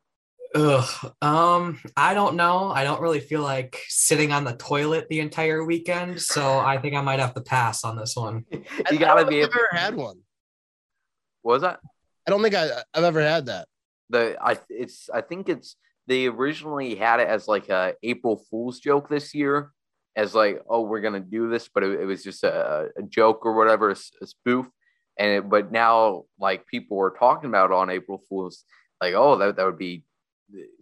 Ugh. Um, I don't know. I don't really feel like sitting on the toilet the entire weekend, so I think I might have to pass on this one. You I gotta be. I've ever had one. What was that? I don't think I, I've ever had that. the I it's I think it's they originally had it as like a April Fool's joke this year, as like oh we're gonna do this, but it, it was just a, a joke or whatever, a spoof. And it, but now like people were talking about on April Fool's, like oh that that would be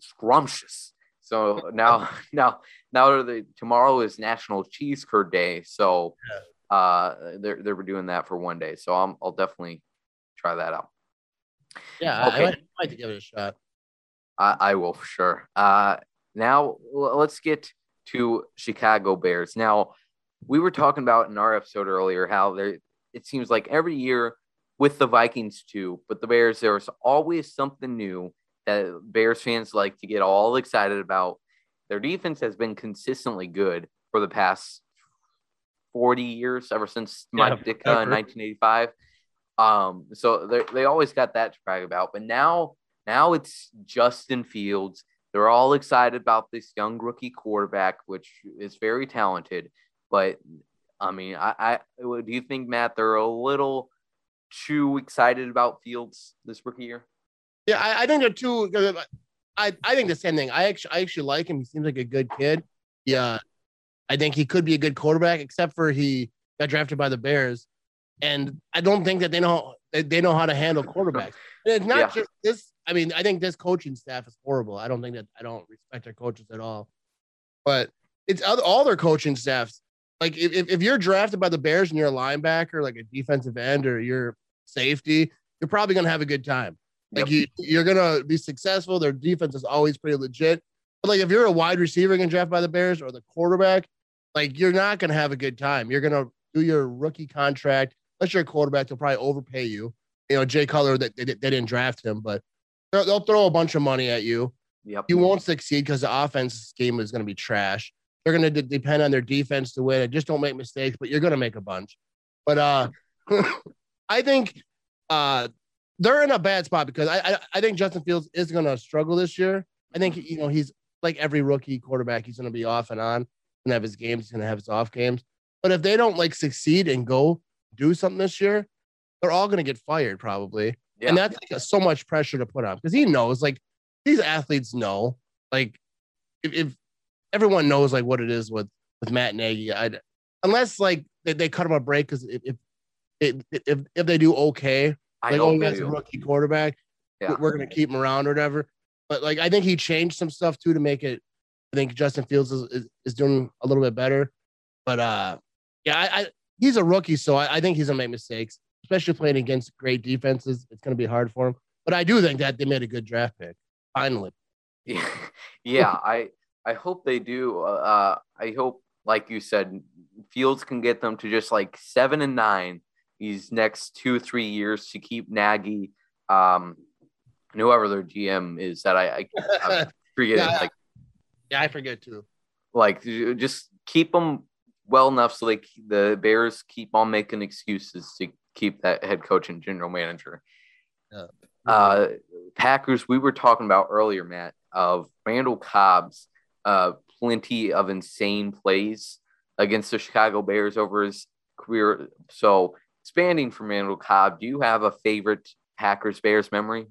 scrumptious. So now now now the tomorrow is National Cheese Curd Day, so uh they're they're doing that for one day. So I'm, I'll definitely try that out. Yeah, I- Okay. I, I might give it a shot. I, I will for sure. Uh, now let's get to Chicago Bears. Now we were talking about in our episode earlier how there it seems like every year with the Vikings too, but the Bears there's always something new that Bears fans like to get all excited about. their defense has been consistently good for the past 40 years, ever since Mike Yeah, Ditka in 1985. Um, so they they always got that to brag about. But now now it's Justin Fields. They're all excited about this young rookie quarterback, which is very talented. But I mean, I, I do you think Matt they're a little too excited about Fields this rookie year? Yeah, I, I think they're too. I I think the same thing. I actually I actually like him. He seems like a good kid. Yeah, I think he could be a good quarterback, except for he got drafted by the Bears, and I don't think that they know they, know how to handle quarterbacks. And it's not Yeah. just this. I mean, I think this coaching staff is horrible. I don't think that I don't respect their coaches at all. But it's other, all their coaching staffs. Like if, if you're drafted by the Bears and you're a linebacker, like a defensive end, or you're safety, you're probably gonna have a good time. Like you, you're gonna be successful. Their defense is always pretty legit. But like if you're a wide receiver getting drafted by the Bears or the quarterback, like you're not gonna have a good time. You're gonna do your rookie contract. Unless you're a quarterback, they'll probably overpay you. You know, Jay Cutler, they, they, they didn't draft him, but they'll, they'll throw a bunch of money at you. Yep. You won't succeed because the offense scheme is going to be trash. They're going to depend on their defense to win. And just don't make mistakes, but you're going to make a bunch. But uh, I think uh, they're in a bad spot because I, I I think Justin Fields is going to struggle this year. I think you know he's like every rookie quarterback. He's going to be off and on and have his games. He's going to have his off games. But if they don't like succeed and go do something this year, they're all going to get fired probably. Yeah. And that's like, so much pressure to put on because he knows like these athletes know like if, if everyone knows like what it is with with Matt Nagy, I'd, unless like they, they cut him a break because if, if if if they do okay, I like oh that's a rookie quarterback, Yeah. we're gonna keep him around or whatever. But like I think he changed some stuff too to make it. I think Justin Fields is, is, is doing a little bit better. But uh yeah, I, I he's a rookie, so I, I think he's gonna make mistakes, especially playing against great defenses. It's gonna be hard for him. But I do think that they made a good draft pick. Finally. Yeah, yeah. I I hope they do. Uh, I hope, like you said, Fields can get them to just like seven and nine these next two three years to keep Nagy, um, and whoever their GM is. That I, I I'm forgetting. Yeah. Like Yeah, I forget too. like just keep them well enough so like the Bears keep on making excuses to keep that head coach and general manager. Yeah. Uh, Packers, we were talking about earlier, Matt, of Randall Cobb's uh, plenty of insane plays against the Chicago Bears over his career. So, expanding from Randall Cobb, do you have a favorite Packers Bears memory?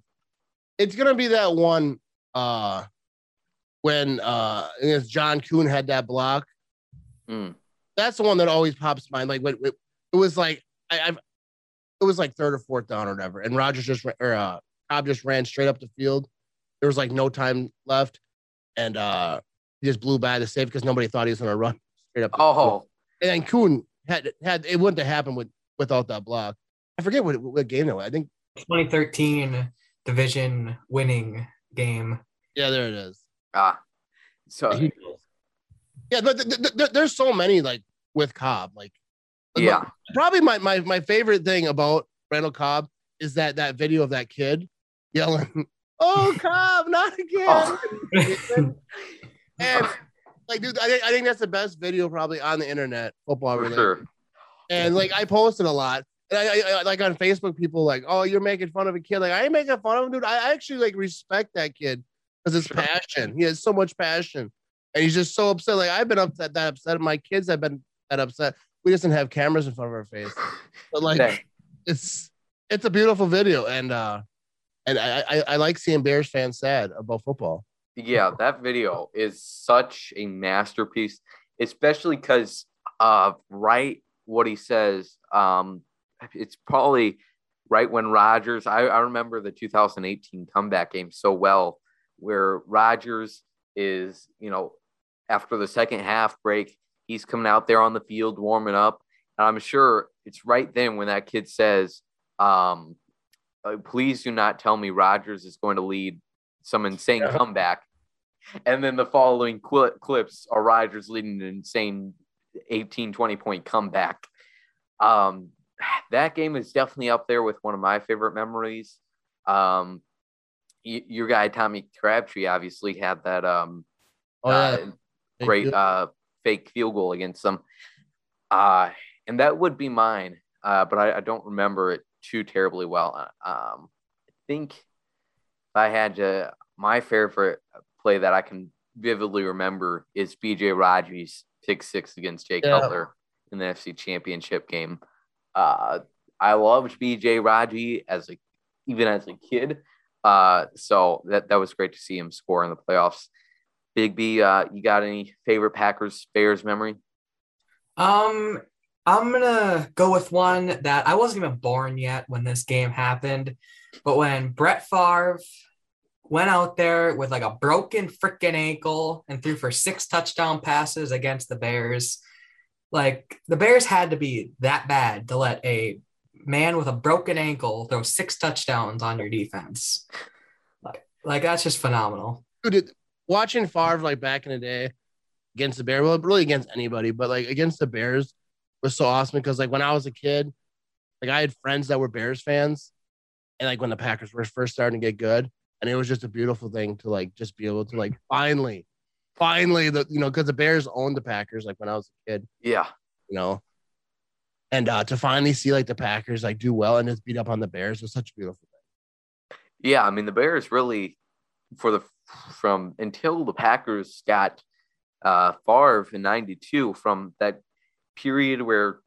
it's gonna be that one uh when uh John Kuhn had that block. Mm. That's the one that always pops to mind. Like when it, it was like I, I've it was like third or fourth down or whatever, and Rodgers just or uh Cobb just ran straight up the field. There was like no time left, and uh he just blew by the save because nobody thought he was gonna run straight up. Oh, and then Kuhn had had it wouldn't have happened with without that block. I forget what what game that was. I think 2013 division winning game. yeah, there it is. ah, so Yeah, but th- th- th- there's so many like with Cobb. Like, yeah, probably my, my my favorite thing about Randall Cobb is that that video of that kid yelling, "Oh, Cobb, not again!" Oh. and like, dude, I think I think that's the best video probably on the internet, football for related. sure. And like, I posted a lot. And I, I, I like on Facebook, people like, "Oh, you're making fun of a kid." Like, I ain't making fun of him, dude. I actually like respect that kid because his Sure. passion. He has so much passion, and he's just so upset. Like, I've been upset that upset. My kids have been that upset. We just didn't have cameras in front of our face, but like, Dang. it's it's a beautiful video, and uh, and I, I I like seeing Bears fans sad about football. Yeah, that video is such a masterpiece, especially because uh right what he says. Um it's probably right when Rodgers I, I remember the 2018 comeback game so well, where Rodgers is, you know, after the second half break, he's coming out there on the field warming up. And I'm sure it's right then when that kid says, um, please do not tell me Rodgers is going to lead some insane Yeah. comeback. And then the following cli clips are Rodgers leading an insane 18, 20 point comeback. Um, that game is definitely up there with one of my favorite memories. Um, y- your guy Tommy Crabtree obviously had that um Oh, uh, yeah. Big great uh, fake field goal against them. Uh, and that would be mine, uh, but I, I don't remember it too terribly well. Um, I think if I had to, my favorite play that I can vividly remember is BJ Raji pick six against Jay Yeah. Cutler in the NFC Championship game. Uh, I loved BJ Raji as a even as a kid. Uh, so that that was great to see him score in the playoffs. Big B, uh, you got any favorite Packers Bears memory? Um, I'm gonna go with one that I wasn't even born yet when this game happened, but when Brett Favre went out there with like a broken freaking ankle and threw for six touchdown passes against the Bears, like the Bears had to be that bad to let a man with a broken ankle throw six touchdowns on your defense. Like, like that's just phenomenal. Dude, watching Favre like back in the day against the Bears, well, really against anybody, but like against the Bears was so awesome because like when I was a kid, like I had friends that were Bears fans, and like when the Packers were first starting to get good, and it was just a beautiful thing to like just be able to like finally, finally the you know because the Bears owned the Packers like when I was a kid, Yeah, you know, and uh to finally see like the Packers like do well and just beat up on the Bears was such a beautiful thing. yeah. I mean, the Bears really, for the from until the Packers got uh, Favre in '92, from that period where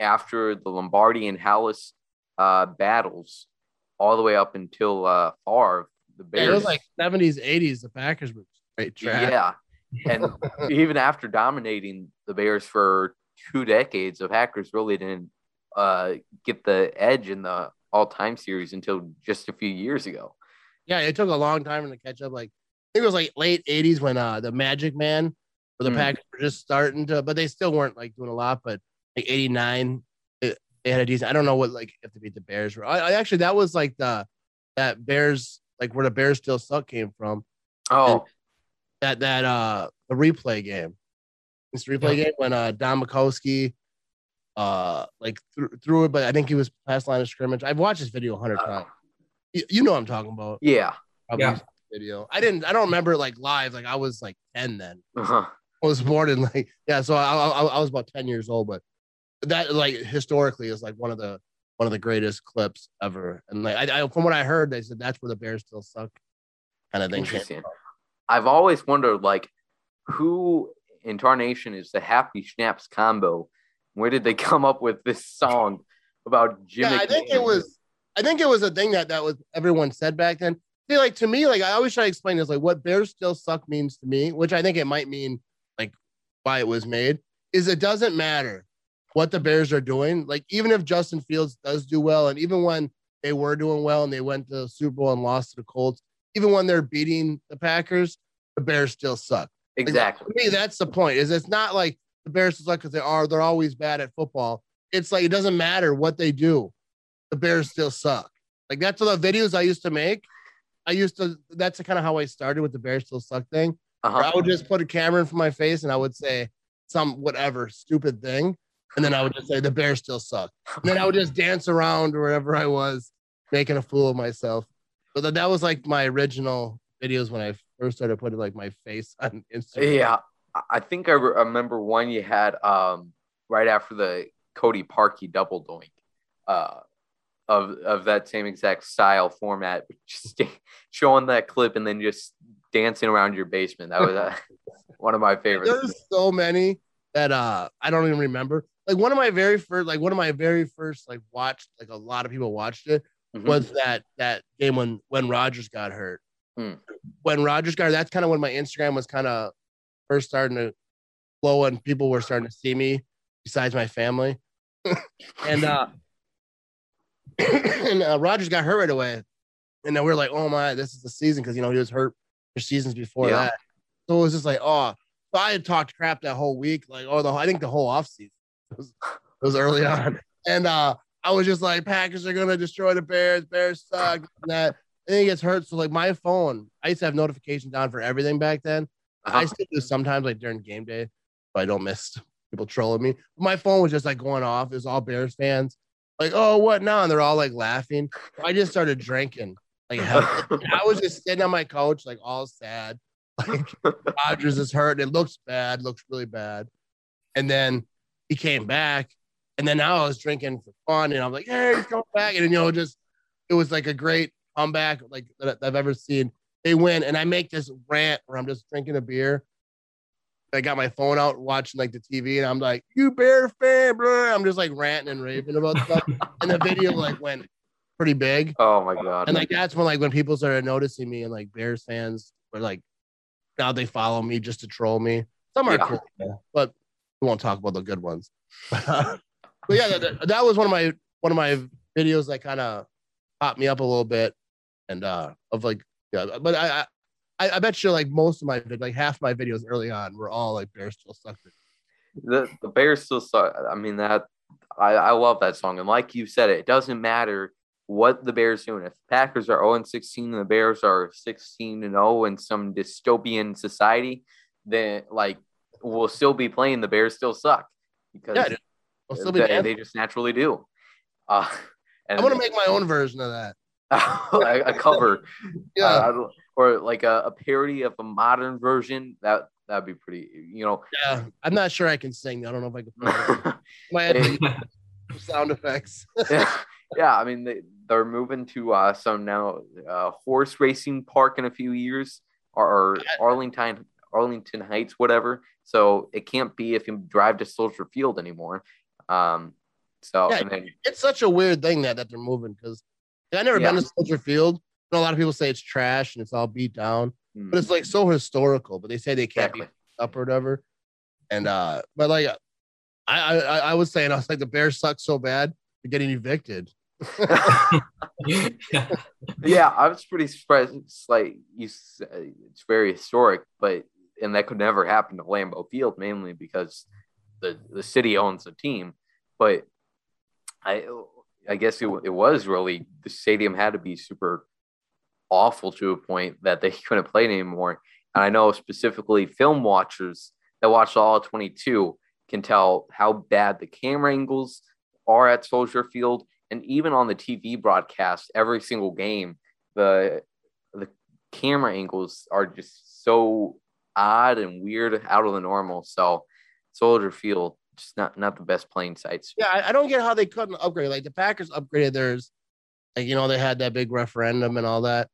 after the Lombardi and Halas uh, battles, all the way up until uh, Favre, the Yeah, Bears. it was like 70s, 80s. The Packers were straight trash. Yeah. And even after dominating the Bears for two decades, the Packers really didn't uh, get the edge in the all time series until just a few years ago. Yeah, it took a long time to catch up. Like I think it was like late '80s when uh the Magic Man, where the Mm. Packers were just starting to, but they still weren't like doing a lot. But like '89, it, they had a decent. I don't know what like if to beat the Bears were. I, I actually that was like the that Bears like where the Bears still suck came from. Oh, That that uh the replay game, this replay Yeah. game when uh Don Majkowski uh like threw, threw it, but I think he was past line of scrimmage. I've watched this video a hundred Uh, times. You, you know what I'm talking about. yeah. Probably Yeah. video. I didn't. I don't remember like live. Like I was like ten then. Uh-huh. I was born in like yeah. So I, I I was about ten years old, but that like historically is like one of the one of the greatest clips ever. And like I, I from what I heard, they said that's where the Bears still suck, kind of thing. Interesting. I've always wondered, like, who in Tarnation is the Happy Schnapps combo? Where did they come up with this song about Jimmy? Yeah, I think it was. I think it was a thing that that was everyone said back then. See, like to me, like I always try to explain this, like what Bears still suck means to me, which I think it might mean like why it was made, is it doesn't matter what the Bears are doing. Like even if Justin Fields does do well, and even when they were doing well and they went to the Super Bowl and lost to the Colts, even when they're beating the Packers, the Bears still suck. Like, exactly. to me, that's the point. Is it's not like the Bears suck because they are they're always bad at football. It's like it doesn't matter what they do, the Bears still suck. Like that's the videos I used to make. I used to. That's kind of how I started with the Bears still suck thing. Where I Uh-huh. would just put a camera in front of my face and I would say some whatever stupid thing, and then I would just say the Bears still suck. And then I would just dance around wherever I was, making a fool of myself. But that, was like my original videos when I first started putting like my face on Instagram. Yeah, I- I think I re- remember one you had um, right after the Cody Parkey double doink uh, of of that same exact style format, just showing that clip and then just dancing around your basement. That was uh, one of my favorites. There's so many that uh I don't even remember. Like one of my very first, like one of my very first, like watched, like a lot of people watched it Mhm. was that that game when when Rodgers got hurt. Hmm. When Rodgers got, that's kind of when my Instagram was kind of first starting to flow, and people were starting to see me besides my family. and uh, and uh, Rodgers got hurt right away, and then we are like, oh my, this is the season because you know he was hurt for seasons before Yeah. that. So it was just like, oh, so I had talked crap that whole week, like, oh, the I think the whole offseason it was, it was early on, and uh, I was just like, Packers are gonna destroy the Bears, Bears suck, and that. And then he gets hurt, so like my phone, I used to have notifications on for everything back then. I Uh-huh. still do sometimes, like during game day, so I don't miss people trolling me. My phone was just like going off. It was all Bears fans, like, oh, what now? And they're all like laughing. I just started drinking. Like. I was just sitting on my couch, like all sad. Like Rodgers is hurt. It looks bad, looks really bad. And then he came back. And then now I was drinking for fun. And I'm like, hey, he's coming back. And, you know, just it was like a great comeback like that I've ever seen. They win. And I make this rant where I'm just drinking a beer. I got my phone out watching like the TV and I'm like, you bear fan, bro. I'm just like ranting and raving about stuff. and the video like went pretty big. Oh my god. And like that's when like when people started noticing me and like Bears fans were like now they follow me just to troll me. Some are Yeah. cool, but we won't talk about the good ones. but yeah, that, that- was one of my one of my videos that kind of popped me up a little bit, and uh of like yeah. But I I, I bet you like most of my like half my videos early on were all like Bears still suck. the the Bears still suck. I mean that I, I love that song, and like you said, it doesn't matter what the Bears doing. If Packers are 0 and 16 and the Bears are 16 and 0 in some dystopian society, then like we'll still be playing. The Bears still suck because Yeah, be they, they just naturally do. Uh, and I'm gonna make my own version of that. a, a cover, Yeah, uh, or like a, a parody of a modern version. That that'd be pretty. You know, yeah. I'm not sure I can sing. I don't know if I can. My head sound effects. yeah, yeah. I mean, they they're moving to uh, some now uh, horse racing park in a few years, or Arlington Arlington Heights, whatever. So it can't be if you drive to Soldier Field anymore. Um, so Yeah. and then it's such a weird thing that that they're moving because I never Yeah. been to Soldier Field. I know a lot of people say it's trash and it's all beat down, hmm, but it's like so historical. But they say they can't exactly. be up or whatever. And uh, but like I I I I was saying I was like the Bears suck so bad they're getting evicted. yeah, I was pretty surprised. It's like you, s- it's very historic, but and that could never happen to Lambeau Field, mainly because the the city owns the team. But I, I guess it, it was really the stadium had to be super awful to a point that they couldn't play anymore. And I know specifically film watchers that watch all 22 can tell how bad the camera angles are at Soldier Field and even on the TV broadcast, every single game, the the camera angles are just so odd and weird, out of the normal. So Soldier Field, just not not the best playing sites. Yeah, I, I don't get how they couldn't upgrade. Like the Packers upgraded theirs, like you know they had that big referendum and all that.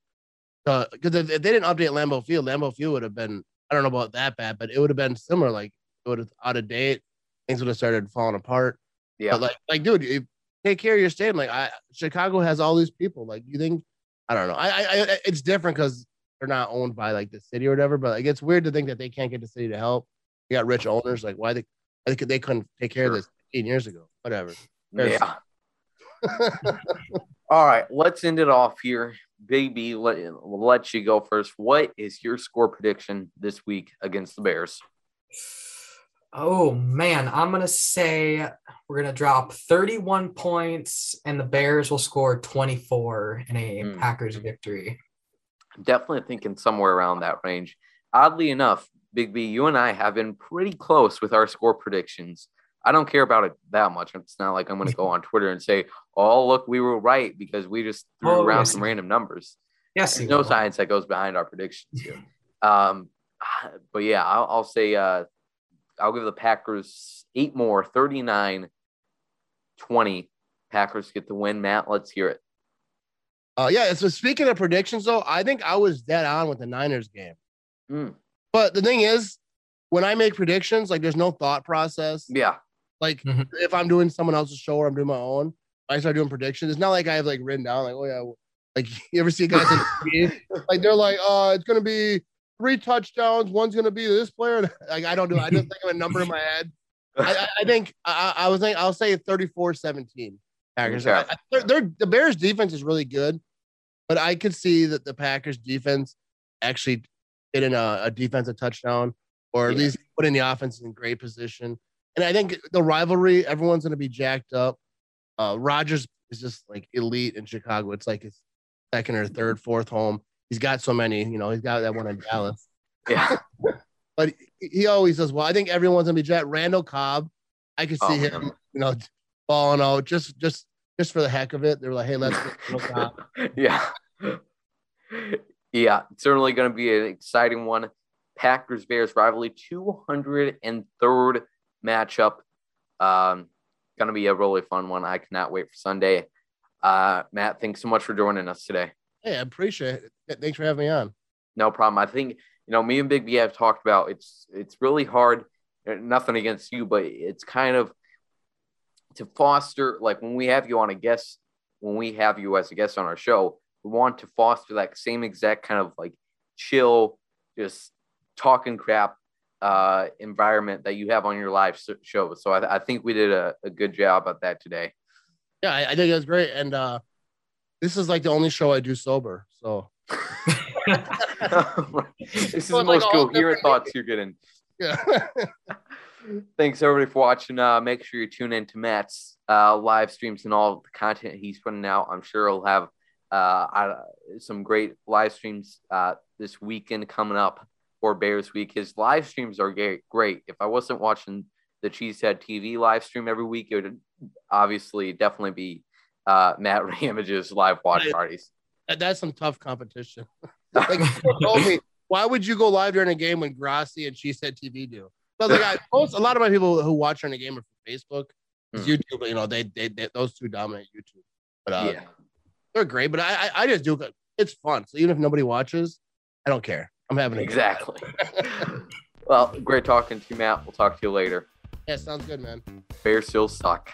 Uh, because if, if they didn't update Lambeau Field, Lambeau Field would have been I don't know about that bad, but it would have been similar. Like it would have out of date, things would have started falling apart. Yeah, But like, like, dude, you take care of your stadium. Like, I Chicago has all these people. Like, you think? I don't know. I, I, I it's different because they're not owned by like the city or whatever. But like, it's weird to think that they can't get the city to help. You got rich owners. Like, why they? I think they couldn't take care of this 15 years ago. Whatever. There's- yeah. All right, let's end it off here. Big B, let, let you go first. What is your score prediction this week against the Bears? Oh man, I'm gonna say we're gonna drop 31 points, and the Bears will score 24 in a Hmm. Packers victory. Definitely thinking somewhere around that range. Oddly enough, Big B, you and I have been pretty close with our score predictions. I don't care about it that much. It's not like I'm going to go on Twitter and say, "Oh, look, we were right" because we just threw Oh, around yes. some random numbers. Yes, There's no will. science that goes behind our predictions here. Um, but yeah, I'll, I'll say uh, I'll give the Packers eight more, 39 20. Packers get the win. Matt, let's hear it. Uh, yeah. So speaking of predictions, though, I think I was dead on with the Niners game. Mm, But the thing is, when I make predictions, like there's no thought process. yeah. Like Mhm. if I'm doing someone else's show or I'm doing my own, I start doing predictions. It's not like I have like written down like, oh yeah, like you ever see guys on TV? like they're like, oh, it's gonna be three touchdowns, one's gonna be this player. Like I don't do. it. I just think of a number in my head. I, I, I think I, I was thinking I'll say 34-17 Packers. Okay. I- they're, they're the Bears defense is really good, but I could see that the Packers defense actually getting a, a defensive touchdown or at Yeah. least putting the offense in great position. And I think the rivalry, everyone's going to be jacked up. Uh, Rodgers is just like elite in Chicago. It's like his second or third, fourth home. He's got so many, you know, he's got that one in Dallas. Yeah. But he- always does well. I think everyone's gonna be jacked. Randall Cobb, I could see Oh, him, man. you know, balling out just just just for the heck of it. They were like, hey, let's get Randall Cobb. yeah. Yeah, certainly going to be an exciting one. Packers Bears rivalry 203rd matchup. Um, gonna be a really fun one. I cannot wait for Sunday. Uh, Matt, thanks so much for joining us today. Hey, I appreciate it. Thanks for having me on. No problem. I think you know me and Big B have talked about it's it's really hard. uh, Nothing against you, but it's kind of to foster like when we have you on a guest when we have you as a guest on our show, we want to foster that same exact kind of like chill, just talking crap uh, environment that you have on your live show. So I, I think we did a, a good job at that today. Yeah, I, I think it was great. And uh, this is like the only show I do sober. So this is the Well, like most coherent thoughts you're getting. yeah. Thanks everybody for watching. Uh, make sure you tune in to Matt's uh, live streams and all the content he's putting out. I'm sure he'll have uh, some great live streams uh, this weekend coming up for Bears Week. His live streams are great. Great. If I wasn't watching the Cheesehead TV live stream every week, it would obviously definitely be uh, Matt Ramage's live watch parties. That's some tough competition. like told me, why would you go live during a game when Grassi and Said TV do? So like, I, most, a lot of my people who watch during a game are from Facebook, Hmm. YouTube. You know, they, they, they those two dominate YouTube. But uh, yeah. they're great. But I, I just do it. It's fun. So even if nobody watches, I don't care. I'm having a. Exactly. well, great talking to you, Matt. We'll talk to you later. Yeah, sounds good, man. Bears still suck.